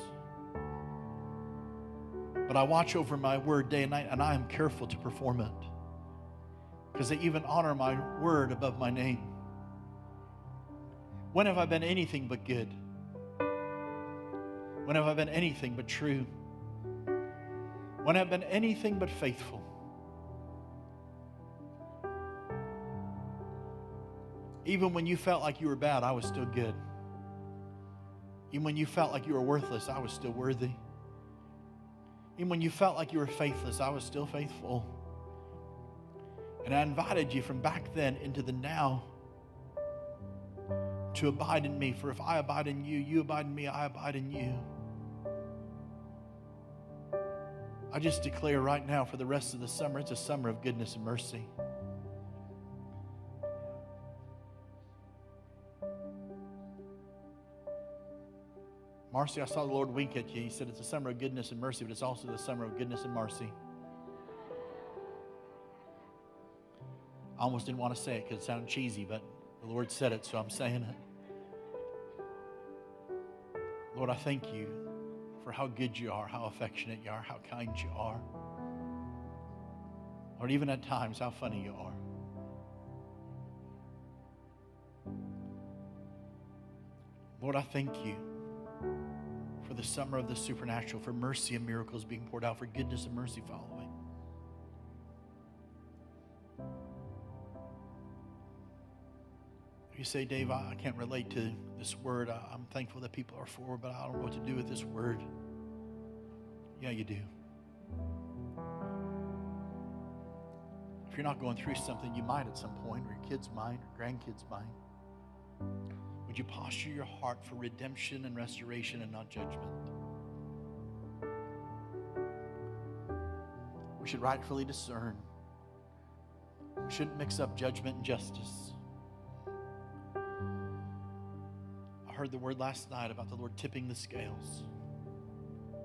But I watch over my word day and night and I am careful to perform it because they even honor my word above my name. When have I been anything but good? When have I been anything but true? When have I been anything but faithful? Even when you felt like you were bad, I was still good. Even when you felt like you were worthless, I was still worthy. Even when you felt like you were faithless, I was still faithful. And I invited you from back then into the now to abide in me. For if I abide in you, you abide in me, I abide in you. I just declare right now for the rest of the summer, it's a summer of goodness and mercy. Marcy, I saw the Lord wink at you. He said it's a summer of goodness and mercy, but it's also the summer of goodness and mercy. I almost didn't want to say it because it sounded cheesy, but the Lord said it, so I'm saying it. Lord, I thank you for how good you are, how affectionate you are, how kind you are. Lord, even at times, how funny you are. Lord, I thank you for the summer of the supernatural, for mercy and miracles being poured out, for goodness and mercy following. You say, Dave, I can't relate to this word. I'm thankful that people are for, but I don't know what to do with this word. Yeah, you do. If you're not going through something, you might at some point, or your kids might, or grandkids might. Would you posture your heart for redemption and restoration and not judgment? We should rightfully discern. We shouldn't mix up judgment and justice. I heard the word last night about the Lord tipping the scales.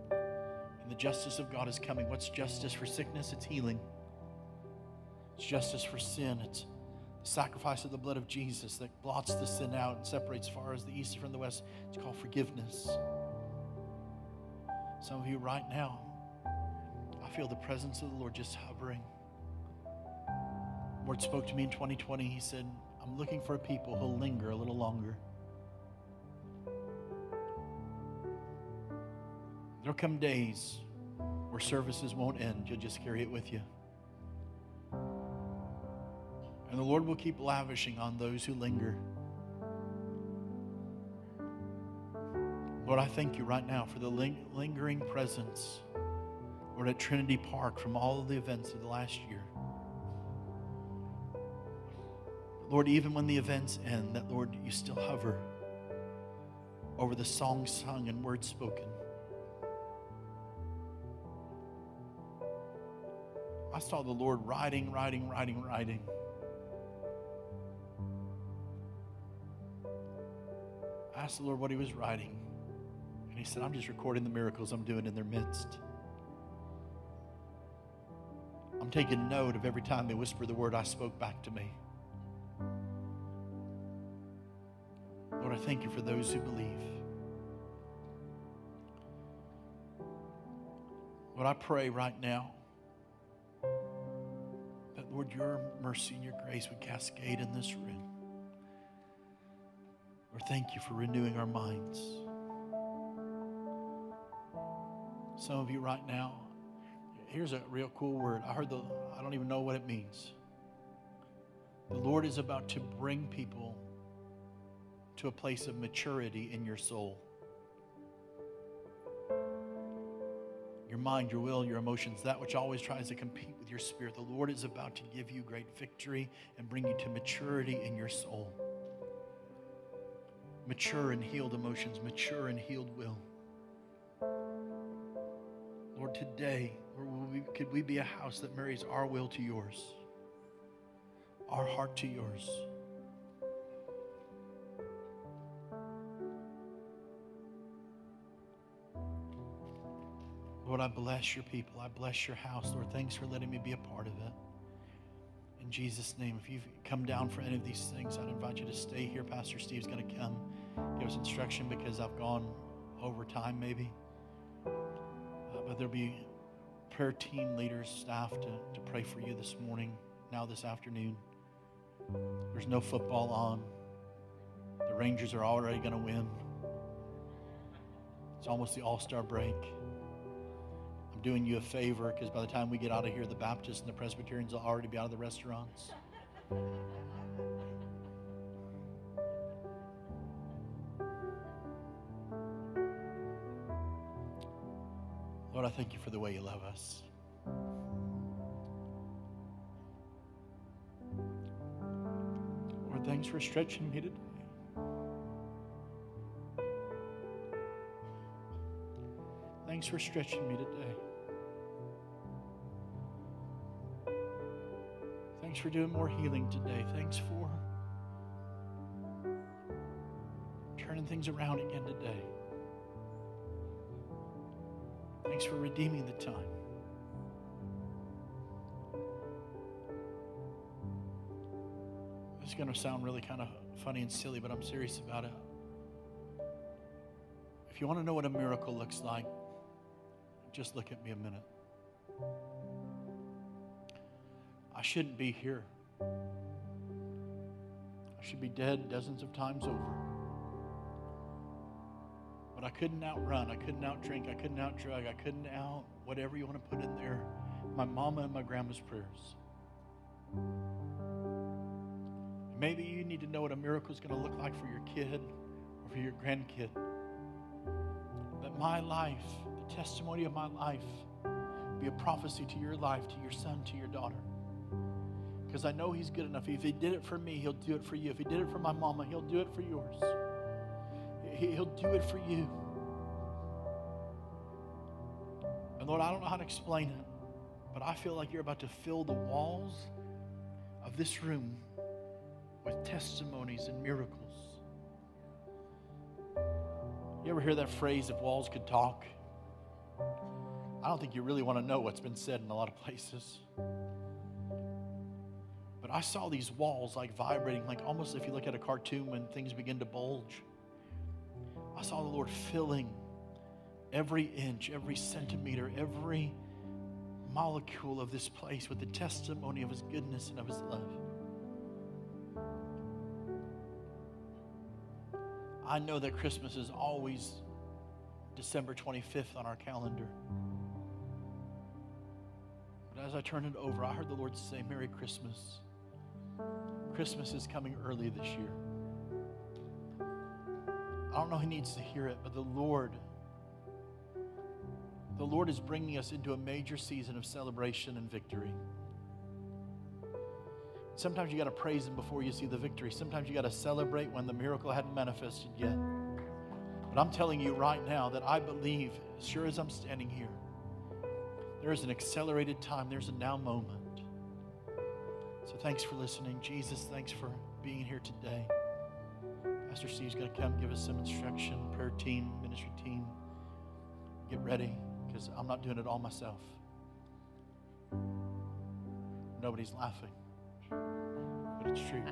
And the justice of God is coming. What's justice for sickness? It's healing. It's justice for sin. It's sacrifice of the blood of Jesus that blots the sin out and separates far as the east from the west. It's called forgiveness. Some of you right now, I feel the presence of the Lord just hovering. The Lord spoke to me in 2020. He said, I'm looking for a people who'll linger a little longer. There'll come days where services won't end. You'll just carry it with you. The Lord will keep lavishing on those who linger. Lord, I thank you right now for the ling- lingering presence, Lord, at Trinity Park from all of the events of the last year. Lord, even when the events end, that, Lord, you still hover over the songs sung and words spoken. I saw the Lord riding, riding, riding, writing. Asked the Lord what he was writing. And he said, I'm just recording the miracles I'm doing in their midst. I'm taking note of every time they whisper the word I spoke back to me. Lord, I thank you for those who believe. Lord, I pray right now that, Lord, your mercy and your grace would cascade in this room. Lord, thank you for renewing our minds. Some of you right now, here's a real cool word. I heard the, I don't even know what it means. The Lord is about to bring people to a place of maturity in your soul. Your mind, your will, your emotions, that which always tries to compete with your spirit. The Lord is about to give you great victory and bring you to maturity in your soul. Mature and healed emotions, mature and healed will. Lord, today, Lord, we, could we be a house that marries our will to yours, our heart to yours? Lord, I bless your people. I bless your house. Lord, thanks for letting me be a part of it. In Jesus' name, if you've come down for any of these things, I'd invite you to stay here. Pastor Steve's going to come give us instruction because I've gone over time, maybe. Uh, but there'll be prayer team leaders, staff to, to pray for you this morning, now this afternoon. There's no football on. The Rangers are already going to win. It's almost the all star break. I'm doing you a favor because by the time we get out of here, the Baptists and the Presbyterians will already be out of the restaurants. Lord, I thank you for the way you love us. Lord, thanks for stretching me today. Thanks for stretching me today. Thanks for doing more healing today. Thanks for turning things around again today. Thanks for redeeming the time. This is going to sound really kind of funny and silly, but I'm serious about it. If you want to know what a miracle looks like, just look at me a minute. I shouldn't be here. I should be dead dozens of times over. But I couldn't outrun. I couldn't outdrink. I couldn't outdrug. I couldn't out whatever you want to put in there. My mama and my grandma's prayers. Maybe you need to know what a miracle is going to look like for your kid or for your grandkid. That my life, testimony of my life, be a prophecy to your life, to your son, to your daughter. Because I know He's good enough. If He did it for me, He'll do it for you. If He did it for my mama, He'll do it for yours. He'll do it for you. And Lord, I don't know how to explain it, but I feel like you're about to fill the walls of this room with testimonies and miracles. You ever hear that phrase, if walls could talk? I don't think you really want to know what's been said in a lot of places. But I saw these walls like vibrating, like almost if you look at a cartoon when things begin to bulge. I saw the Lord filling every inch, every centimeter, every molecule of this place with the testimony of His goodness and of His love. I know that Christmas is always December 25th on our calendar. But as I turned it over, I heard the Lord say, Merry Christmas. Christmas is coming early this year. I don't know who needs to hear it, but the Lord, the Lord is bringing us into a major season of celebration and victory. Sometimes you got to praise Him before you see the victory. Sometimes you got to celebrate when the miracle hadn't manifested yet. But I'm telling you right now that I believe, sure as I'm standing here, there is an accelerated time, there's a now moment. So thanks for listening. Jesus, thanks for being here today. Pastor Steve's going to come give us some instruction, prayer team, ministry team. Get ready because I'm not doing it all myself. Nobody's laughing, but it's true.